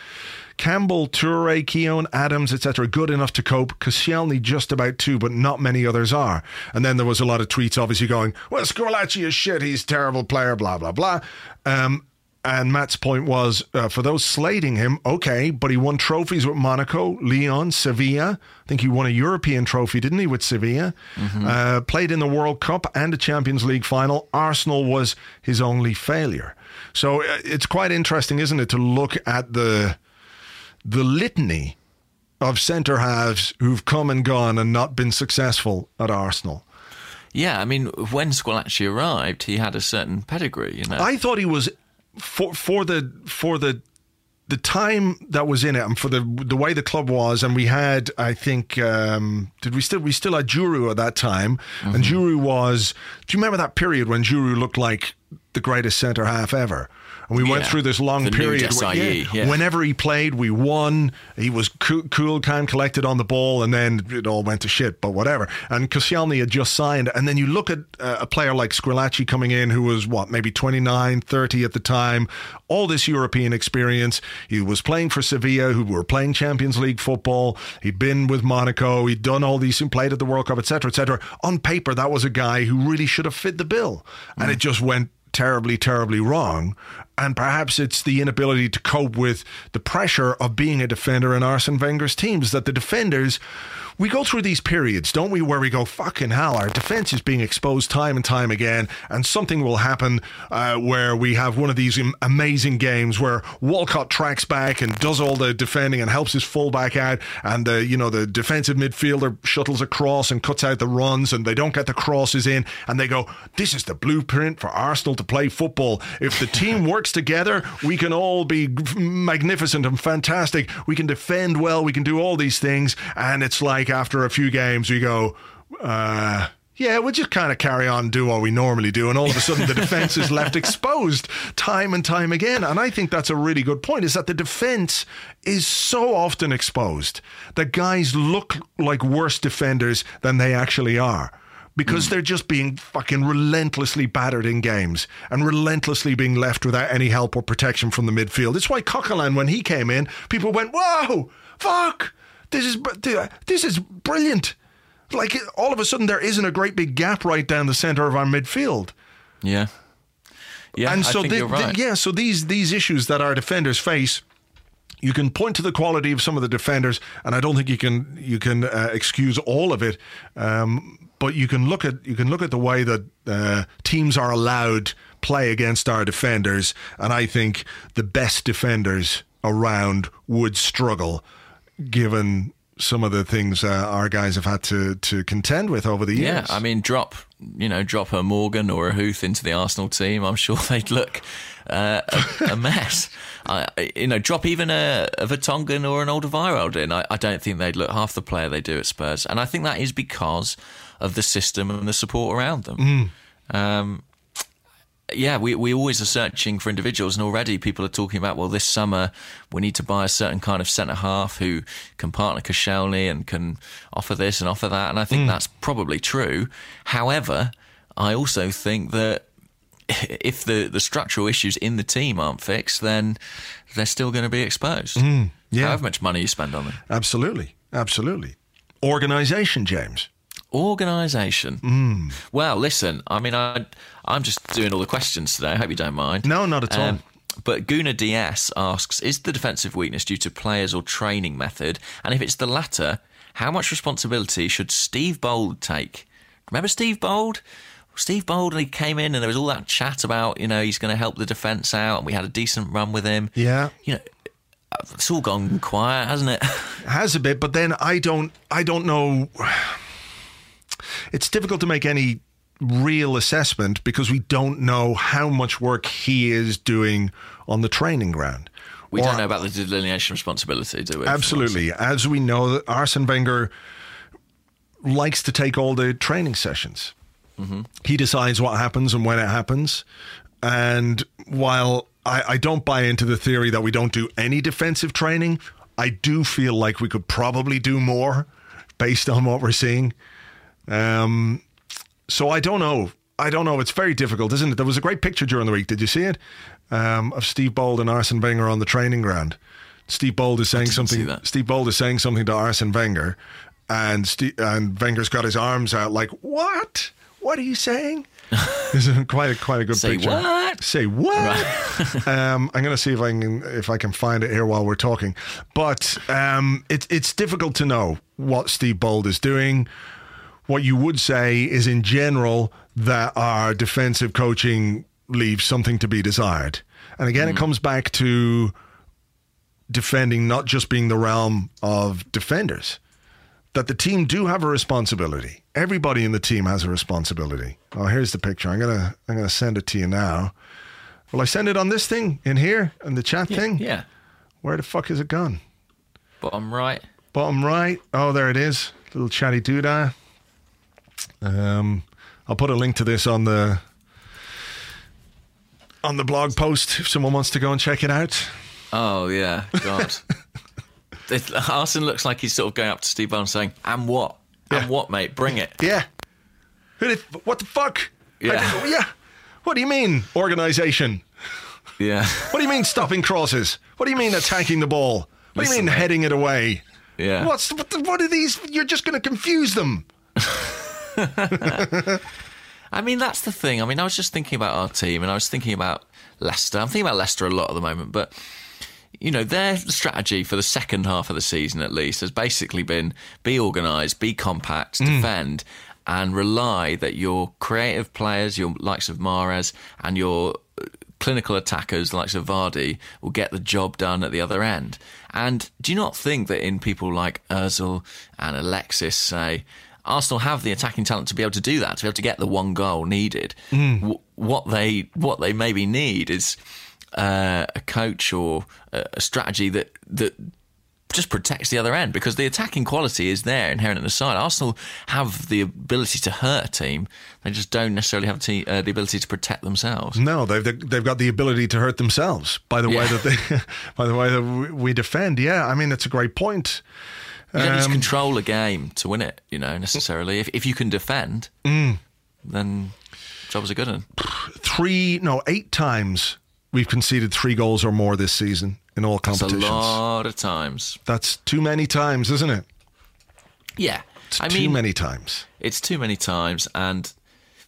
Campbell, Toure, Keown, Adams, etc., good enough to cope. Koscielny just about too, but not many others are. And then there was a lot of tweets, obviously going, "Well, Squillaci is shit. He's terrible player." Blah blah blah. Um, and Matt's point was uh, for those slating him, okay, but he won trophies with Monaco, Lyon, Sevilla. I think he won a European trophy, didn't he, with Sevilla? Uh, played in the World Cup and a Champions League final. Arsenal was his only failure. So uh, it's quite interesting, isn't it, to look at the the litany of centre halves who've come and gone and not been successful at Arsenal. Yeah, I mean, when Squillaci arrived, he had a certain pedigree, you know. I thought he was for for the for the the time that was in it and for the the way the club was and we had I think um, did we still we still had Djourou at that time. And Djourou was do you remember that period when Djourou looked like the greatest centre half ever and we went through this long The period Desailly, yeah. whenever he played we won. He was cool, cool calm collected on the ball and then it all went to shit but whatever. And Koscielny had just signed and then you look at uh, a player like Squillaci coming in who was what maybe 29 30 at the time. All this European experience. He was playing for Sevilla who were playing Champions League football. He'd been with Monaco. He'd done all these and played at the World Cup etc etc on paper that was a guy who really should have fit the bill. And it just went terribly, terribly wrong. And perhaps it's the inability to cope with the pressure of being a defender in Arsene Wenger's teams that the defenders. We go through these periods, don't we, where we go, fucking hell, our defense is being exposed time and time again, and something will happen uh, where we have one of these amazing games where Walcott tracks back and does all the defending and helps his fullback out, and the you know the defensive midfielder shuttles across and cuts out the runs, and they don't get the crosses in, and they go, this is the blueprint for Arsenal to play football. If the team works together, we can all be magnificent and fantastic. We can defend well. We can do all these things. And it's like after a few games, we go, uh, yeah, we'll just kind of carry on and do what we normally do. And all of a sudden, the defense is left exposed time and time again. And I think that's a really good point is that the defense is so often exposed that guys look like worse defenders than they actually are because they're just being fucking relentlessly battered in games and relentlessly being left without any help or protection from the midfield. It's why Coquelin, when he came in, people went, "Whoa, fuck, this is this is brilliant." Like all of a sudden, there isn't a great big gap right down the center of our midfield. yeah. Yeah, and I so think the- you're the- yeah, so these these issues that our defenders face. You can point to the quality of some of the defenders, and I don't think you can you can uh, excuse all of it. Um, but you can look at you can look at the way that uh, teams are allowed play against our defenders, and I think the best defenders around would struggle, given some of the things uh, our guys have had to to contend with over the years. Yeah. I mean, drop you know, drop a Morgan or a Huth into the Arsenal team. I'm sure they'd look uh, a, a mess. I, you know, drop even a, a Vertonghen or an Alderweireld in. I, I don't think they'd look half the player they do at Spurs, and I think that is because of the system and the support around them. Um, yeah, we, we always are searching for individuals, and already people are talking about, well, this summer we need to buy a certain kind of centre half who can partner Koscielny and can offer this and offer that. And I think mm. that's probably true. However, I also think that if the, the structural issues in the team aren't fixed, then they're still going to be exposed. Mm, yeah. However much money you spend on them. absolutely, absolutely. Organisation, James. Organisation. Well, listen, I mean, I, I'm just doing all the questions today. I hope you don't mind. No, not at all. Um, but Guna DS asks Is the defensive weakness due to players or training method? And if it's the latter, how much responsibility should Steve Bould take? Remember Steve Bould? Steve Bould, and he came in and there was all that chat about, you know, he's going to help the defence out, and we had a decent run with him. Yeah. You know, it's all gone quiet, hasn't it? has a bit, but then I don't I don't know it's difficult to make any real assessment because we don't know how much work he is doing on the training ground. We Or- don't know about the delineation responsibility, do we? Absolutely. As we know, that Arsene Wenger likes to take all the training sessions. Mm-hmm. He decides what happens and when it happens. And while I, I don't buy into the theory that we don't do any defensive training, I do feel like we could probably do more based on what we're seeing. Um, so I don't know. I don't know. It's very difficult, isn't it? There was a great picture during the week. Did you see it? Um, of Steve Bould and Arsene Wenger on the training ground. Steve Bould is saying something. Steve Bould is saying something to Arsene Wenger, and Steve, and Wenger's got his arms out like, "What? What are you saying?" This is quite a quite a good Say picture. what? Say what? um, I'm going to see if I can if I can find it here while we're talking. But um, it's it's difficult to know what Steve Bould is doing. What you would say is, in general, that our defensive coaching leaves something to be desired. And again, it mm. comes back to defending not just being the realm of defenders that the team do have a responsibility. Everybody in the team has a responsibility. Oh, here's the picture. I'm gonna I'm gonna send it to you now. Will I send it on this thing in here in the chat thing? Yeah. Where the fuck is it gone? Bottom right. Bottom right. Oh, there it is. Little chatty doodah. Um, I'll put a link to this on the on the blog post if someone wants to go and check it out. Oh yeah, God. It- Arsene looks like he's sort of going up to Steve Barnes saying, "And what? Yeah. And what, mate? Bring it." Yeah. What the fuck? Yeah. think- yeah. What do you mean, organization? Yeah, What do you mean stopping crosses? What do you mean attacking the ball? What do you mean heading it away? yeah. What's what, what are these? You're just going to confuse them. I mean, that's the thing. I mean, I was just thinking about our team, and I was thinking about Leicester. I'm thinking about Leicester a lot at the moment, but you know, their strategy for the second half of the season, at least, has basically been be organised, be compact, defend, and rely that your creative players, your likes of Mahrez, and your uh, clinical attackers, likes of Vardy, will get the job done at the other end. And do you not think that in people like Özil and Alexis, say, Arsenal have the attacking talent to be able to do that, to be able to get the one goal needed. W- what they what they maybe need is uh, a coach or a, a strategy that that just protects the other end because the attacking quality is there inherent in the side. Arsenal have the ability to hurt a team; they just don't necessarily have te- uh, the ability to protect themselves. No, they've they've got the ability to hurt themselves by the way that they by the way that we- we defend. Yeah, I mean it's a great point. You don't need to Um, control a game to win it, you know, necessarily. If if you can defend, Mm. then job's are good one. Three, no, eight times we've conceded three goals or more this season in all That's a lot of times. That's too many times, isn't it? Yeah, It's I too mean, many times. it's too many times. And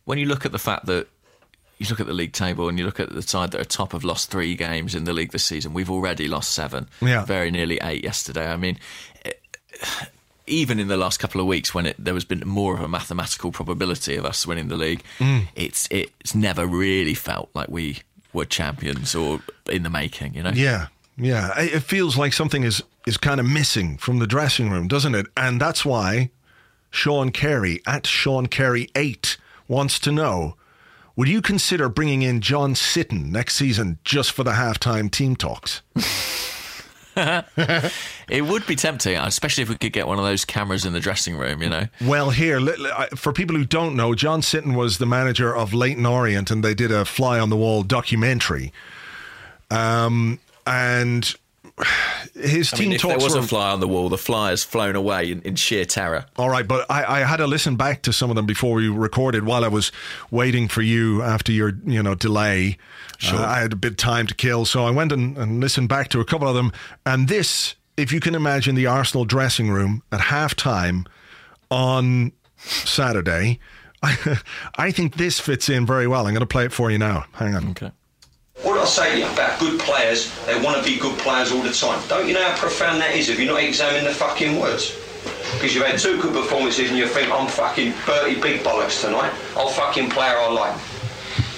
when you look at the fact that you look at the league table and you look at the side that are top have lost three games in the league this season, we've already lost seven. Yeah. very nearly eight yesterday. I mean. eh, Even in the last couple of weeks, when it, there has been more of a mathematical probability of us winning the league, Mm. it's it's never really felt like we were champions or in the making. You know, Yeah, yeah. It feels like something is is kind of missing from the dressing room, doesn't it? And that's why Sean Carey at Sean Carey eight wants to know: Would you consider bringing in John Sitton next season just for the halftime team talks? it would be tempting, especially if we could get one of those cameras in the dressing room. You know, Well, here, for people who don't know, John Sitton was the manager of Leyton Orient, and they did a fly on the wall documentary. Um, and his I team mean, if talks there was were a fly on the wall, the fly has flown away in, in sheer terror. All right, but I, I had to listen back to some of them before we recorded while I was waiting for you after your you know delay. Sure. Uh, I had a bit of time to kill, so I went and, and listened back to a couple of them. And this, if you can imagine the Arsenal dressing room at halftime on Saturday, I, I think this fits in very well. I'm going to play it for you now. Hang on. Okay. What did I say to you about good players? They want to be good players all the time. Don't you know how profound that is if you're not examining the fucking words? Because you've had two good performances and you think, I'm fucking Bertie Big Bollocks tonight. I'll fucking play her I like.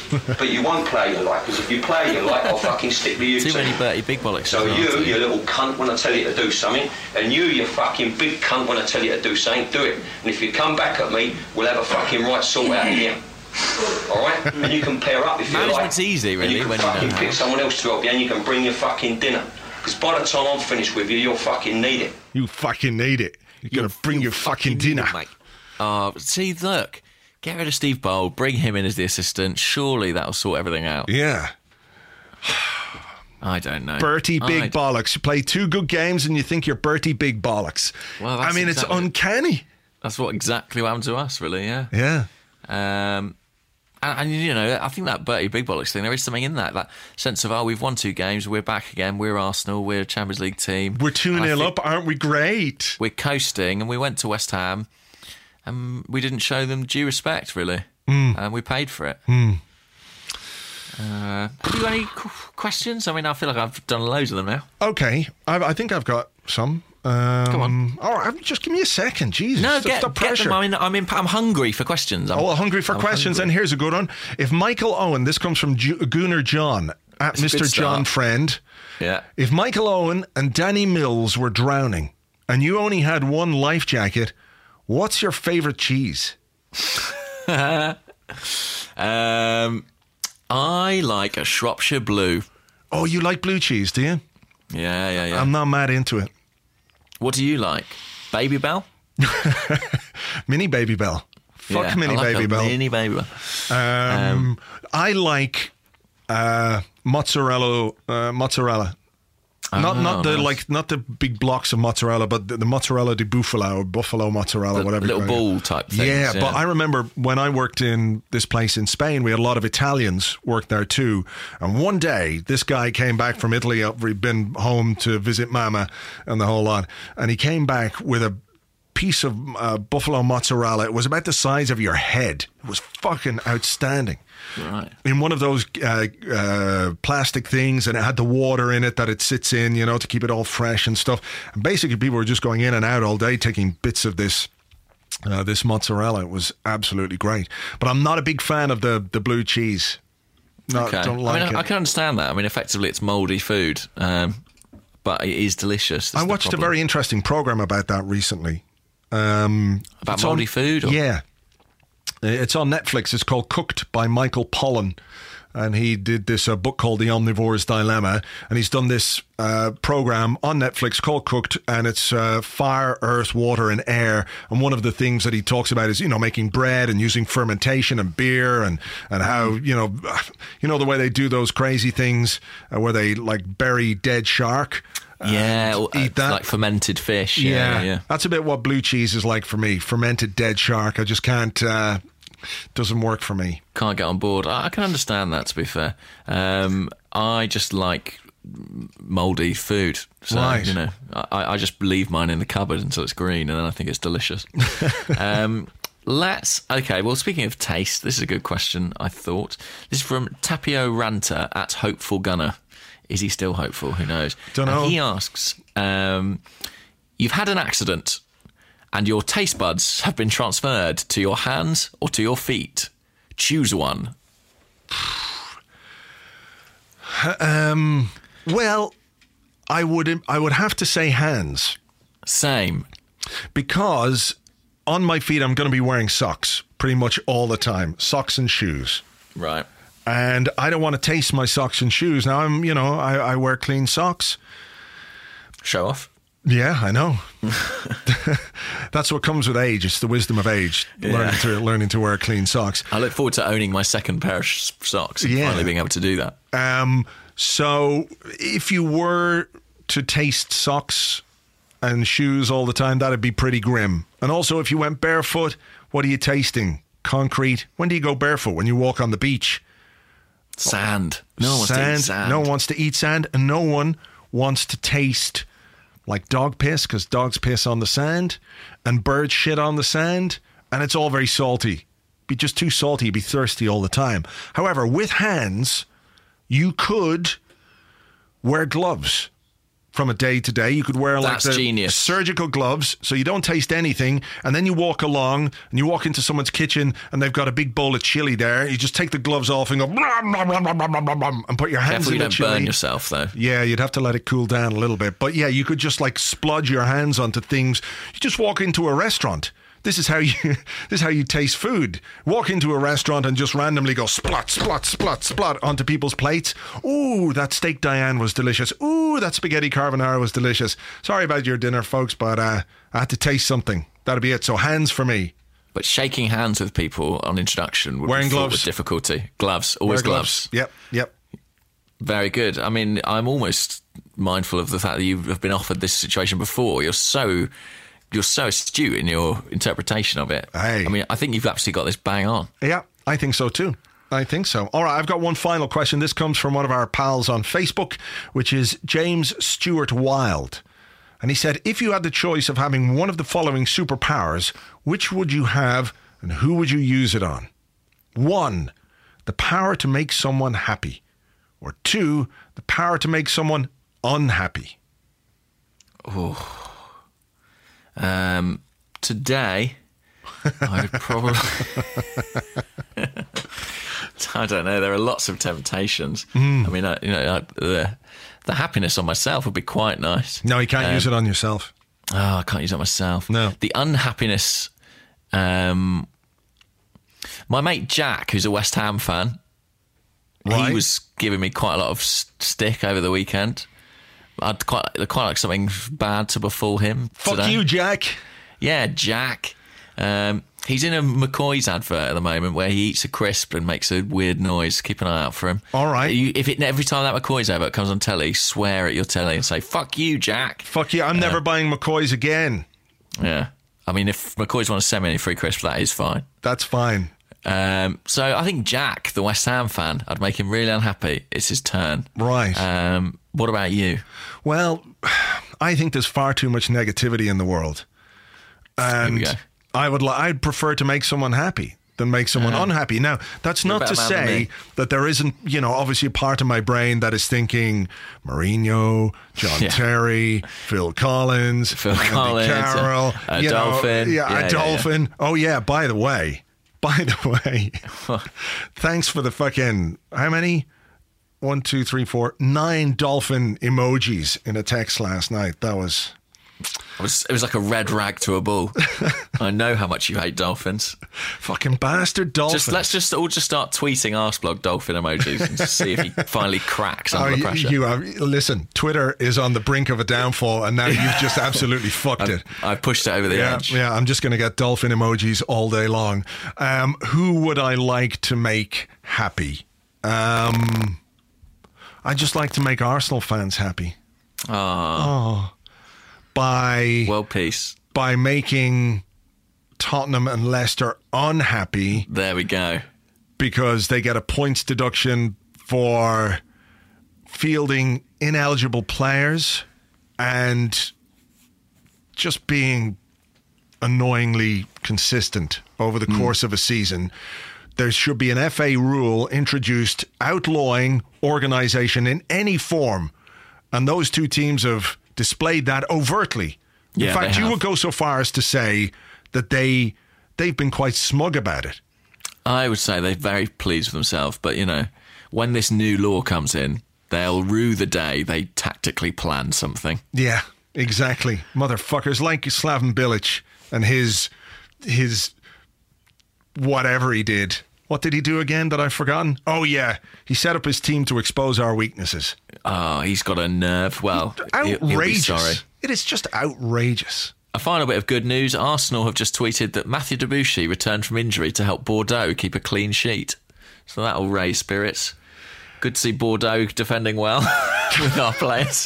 but you won't play your like, because if you play your like, I'll fucking stick to you Too too. many Bertie Big Bollocks. So well, you, you little cunt, when I tell you to do something, and you, you fucking big cunt, when I tell you to do something, do it. And if you come back at me, we'll have a fucking right sort out here. All right, and you can pair up if you like. Management's easy, really, you can when you know fucking how. pick someone else to help you, and you can bring your fucking dinner. Because by the time I'm finished with you, you'll fucking need it. You fucking need it. You're going to bring your fucking dinner. mate. Oh, see, look, get rid of Steve Bould, bring him in as the assistant. Surely that'll sort everything out. Yeah. I don't know. Bertie I Big d- Bollocks. You play two good games and you think you're Bertie Big Bollocks. Well, I mean, exactly- it's uncanny. That's what exactly what happened to us, really. Yeah. Yeah. Um, and, and you know, I think that Bertie Big Bollocks thing. There is something in that. That sense of oh, we've won two games, we're back again. We're Arsenal. We're a Champions League team. We're 2 And 0 up, aren't we great? We're coasting, and we went to West Ham, and we didn't show them due respect. Really, and we paid for it. Uh, have you any qu- questions? I mean, I feel like I've done loads of them now. Okay, I, I think I've got some. Um, Come on. All right, just give me a second. Jesus. No, get, stop get pressure. them. I mean, I'm, in, I'm hungry for questions. I'm, Oh, hungry for I'm questions. hungry. And here's a good one. If Michael Owen, this comes from Ju- Gunnar John at good Mr. John. Friend. Yeah. If Michael Owen and Danny Mills were drowning and you only had one life jacket, what's your favorite cheese? Um, I like a Shropshire Blue. Oh, you like blue cheese, do you? Yeah, yeah, yeah. I'm not mad into it. What do you like? Babybel? Mini Babybel. Fuck Yeah, Mini like Babybel. Mini Baby Bell. Um, I like uh, mozzarella. Uh, mozzarella. Not Oh, not the nice. like not the big blocks of mozzarella, but the, the mozzarella di bufala or buffalo mozzarella, The whatever. little ball type things. Yeah, but I remember when I worked in this place in Spain, we had a lot of Italians work there too. And one day, this guy came back from Italy. He'd been home to visit Mama and the whole lot, and he came back with a piece of uh, buffalo mozzarella. It was about the size of your head. It was fucking outstanding. Right. In one of those uh, uh, plastic things, and it had the water in it that it sits in, you know, to keep it all fresh and stuff. And basically, people were just going in and out all day, taking bits of this uh, this mozzarella. It was absolutely great. But I'm not a big fan of the the blue cheese. No, Okay. don't like I mean, it. I, I can understand that. I mean, effectively, it's mouldy food, um, but it is delicious. That's I watched a very interesting program about that recently. Um, About mouldy food, or- Yeah. It's on Netflix. It's called Cooked by Michael Pollan. And he did this uh, book called The Omnivore's Dilemma. And he's done this uh, program on Netflix called Cooked. And it's uh, fire, earth, water, and air. And one of the things that he talks about is, you know, making bread and using fermentation and beer and, and how, you know, you know, the way they do those crazy things uh, where they like bury dead shark. Yeah, and or, uh, eat that. like fermented fish. Yeah, yeah. yeah. That's a bit what blue cheese is like for me. Fermented dead shark. I just can't. Uh, doesn't work for me. Can't get on board. I, can understand that. To be fair, um, I just like mouldy food. So, Right. You know, I, I just leave mine in the cupboard until it's green, and then I think it's delicious. um, let's. Okay. Well, speaking of taste, this is a good question. I thought this is from Tapio Ranta at Hopeful Gunner. Is he still hopeful? Who knows? Dunno. And he asks, um, "You've had an accident." And your taste buds have been transferred to your hands or to your feet. Choose one. Um, well, I would. I would have to say hands Same. because on my feet I'm going to be wearing socks pretty much all the time. Socks and shoes. Right. And I don't want to taste my socks and shoes. Now I'm, you know, I, I wear clean socks. Show off. Yeah, I know. That's what comes with age. It's the wisdom of age. Learning to learning to wear clean socks. I look forward to owning my second pair of sh- socks and Yeah. finally being able to do that. Um, so if you were to taste socks and shoes all the time, that'd be pretty grim. And also, if you went barefoot, what are you tasting? Concrete. When do you go barefoot? When you walk on the beach? Sand. No one wants to eat sand. No one wants to eat sand, and no one wants to taste like dog piss because dogs piss on the sand and birds shit on the sand, and it's all very salty. Be just too salty, you'd be thirsty all the time. However, with hands, you could wear gloves from a day to day. You could wear like That's the genius. surgical gloves, so you don't taste anything, and then you walk along and you walk into someone's kitchen and they've got a big bowl of chili there. You just take the gloves off and go and put your hands you in the don't chili. burn yourself, though. Yeah, you'd have to let it cool down a little bit. But yeah, you could just like splodge your hands onto things. You just walk into a restaurant. This is how you this is how you taste food. Walk into a restaurant and just randomly go splat splat splat splat onto people's plates. Ooh, that steak Diane was delicious. Ooh, that spaghetti carbonara was delicious. Sorry about your dinner, folks, but uh, I had to taste something. That'd be it. So hands for me. But shaking hands with people on introduction would Wearing gloves. with difficulty. Gloves. Always Wear gloves. Yep, yep. Very good. I mean, I'm almost mindful of the fact that you have been offered this situation before. You're so you're so astute in your interpretation of it. Hey. I mean, I think you've absolutely got this bang on. Yeah, I think so too. I think so. All right, I've got one final question. This comes from one of our pals on Facebook, which is James Stewart Wild. And he said, If you had the choice of having one of the following superpowers, which would you have and who would you use it on? One, the power to make someone happy. Or two, the power to make someone unhappy. Um, today, I'd probably. I don't know. There are lots of temptations. Hmm. I mean, I, you know, I, the the happiness on myself would be quite nice. No, you can't Um, use it on yourself. Oh, I can't use it on myself. No. The unhappiness. Um, my mate Jack, who's a West Ham fan, Right. he was giving me quite a lot of stick over the weekend. I'd quite quite like something bad to befall him. Fuck today. you, Jack. Yeah, Jack. Um, he's in a McCoy's advert at the moment where he eats a crisp and makes a weird noise. Keep an eye out for him. All right. You, if it every time that McCoy's advert comes on telly, swear at your telly and say "fuck you, Jack." Fuck you. I'm never buying McCoy's again. Yeah. I mean, if McCoy's want to send me any free crisps, that is fine. That's fine. Um, so I think Jack, the West Ham fan, I'd make him really unhappy. It's his turn. Right. Um, what about you? Well, I think there's far too much negativity in the world, and. I would li- I'd prefer to make someone happy than make someone uh-huh. unhappy. Now, that's not to better man than say that there isn't, you know, obviously a part of my brain that is thinking Mourinho, John Yeah. Terry, Phil Collins, Phil Andy Collins, uh, Carroll, a you know, yeah, Yeah, a yeah, dolphin. Oh yeah, by the way, by the way, thanks for the fucking how many? One, two, three, four, nine dolphin emojis in a text last night. That was It was, it was like a red rag to a bull. I know how much you hate dolphins. fucking bastard dolphins. Just let's just all just start tweeting Arseblog dolphin emojis and see if he finally cracks Oh, under the you, pressure. you are, listen, Twitter is on the brink of a downfall, and now you've just absolutely fucked it. I pushed it over the Yeah, edge. yeah, I'm just going to get dolphin emojis all day long. Um, who would I like to make happy? Um, I just like to make Arsenal fans happy Ah, by world peace. by making Tottenham and Leicester unhappy There we go. because they get a points deduction for fielding ineligible players and just being annoyingly consistent over the course of a season. There should be an FA rule introduced outlawing organisation in any form. And those two teams have displayed that overtly. In Yeah, fact, you would go so far as to say that they they've been quite smug about it. I would say they're very pleased with themselves, but you know, when this new law comes in, they'll rue the day they tactically planned something. Yeah, exactly. Motherfuckers like Slaven Bilic and his his whatever he did. What did he do again that I've forgotten? Oh yeah, he set up his team to expose our weaknesses. Oh, he's got a nerve. Well, he'll- he'll Outrageous. sorry. It is just outrageous. A final bit of good news Arsenal have just tweeted that Matthew Debuchy returned from injury to help Bordeaux keep a clean sheet. So that'll raise spirits. Good to see Bordeaux defending well with our players.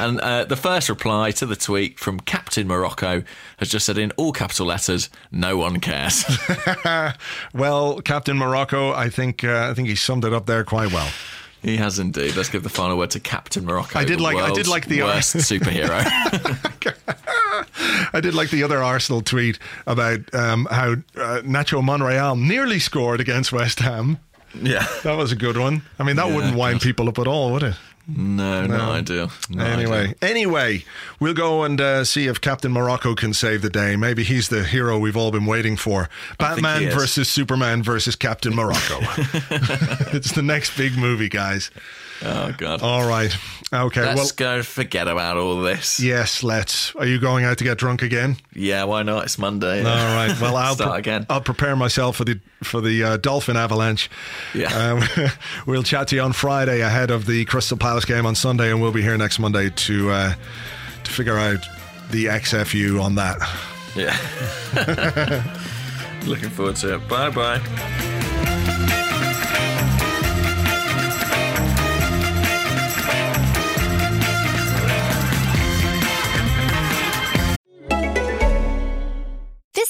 And uh, the first reply to the tweet from Captain Morocco has just said in all capital letters, "No one cares." Well, Captain Morocco, I think uh, I think he summed it up there quite well. he has indeed. Let's give the final word to Captain Morocco. I did the like- I did like the- worst superhero. I did like the other Arsenal tweet about um, how uh, Nacho Monreal nearly scored against West Ham. yeah. That was a good one. I mean, that Yeah, wouldn't wind God. people up at all, would it? No, no, ideal. No anyway, ideal. anyway, we'll go and uh, see if Captain Morocco can save the day. Maybe he's the hero we've all been waiting for. Batman versus Superman versus Captain Morocco. it's the next big movie, guys. Oh god. All right. Okay. Let's well, go forget about all this. yes. Let's. Are you going out to get drunk again? Yeah, why not? It's Monday. All right. Well, I'll start pre- again. I'll prepare myself for the for the uh, dolphin avalanche. Yeah. Um, we'll chat to you on Friday ahead of the Crystal Palace game on Sunday, and we'll be here next Monday to uh, to figure out the XFU on that. Yeah. Looking forward to it. Bye bye.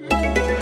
Thank you.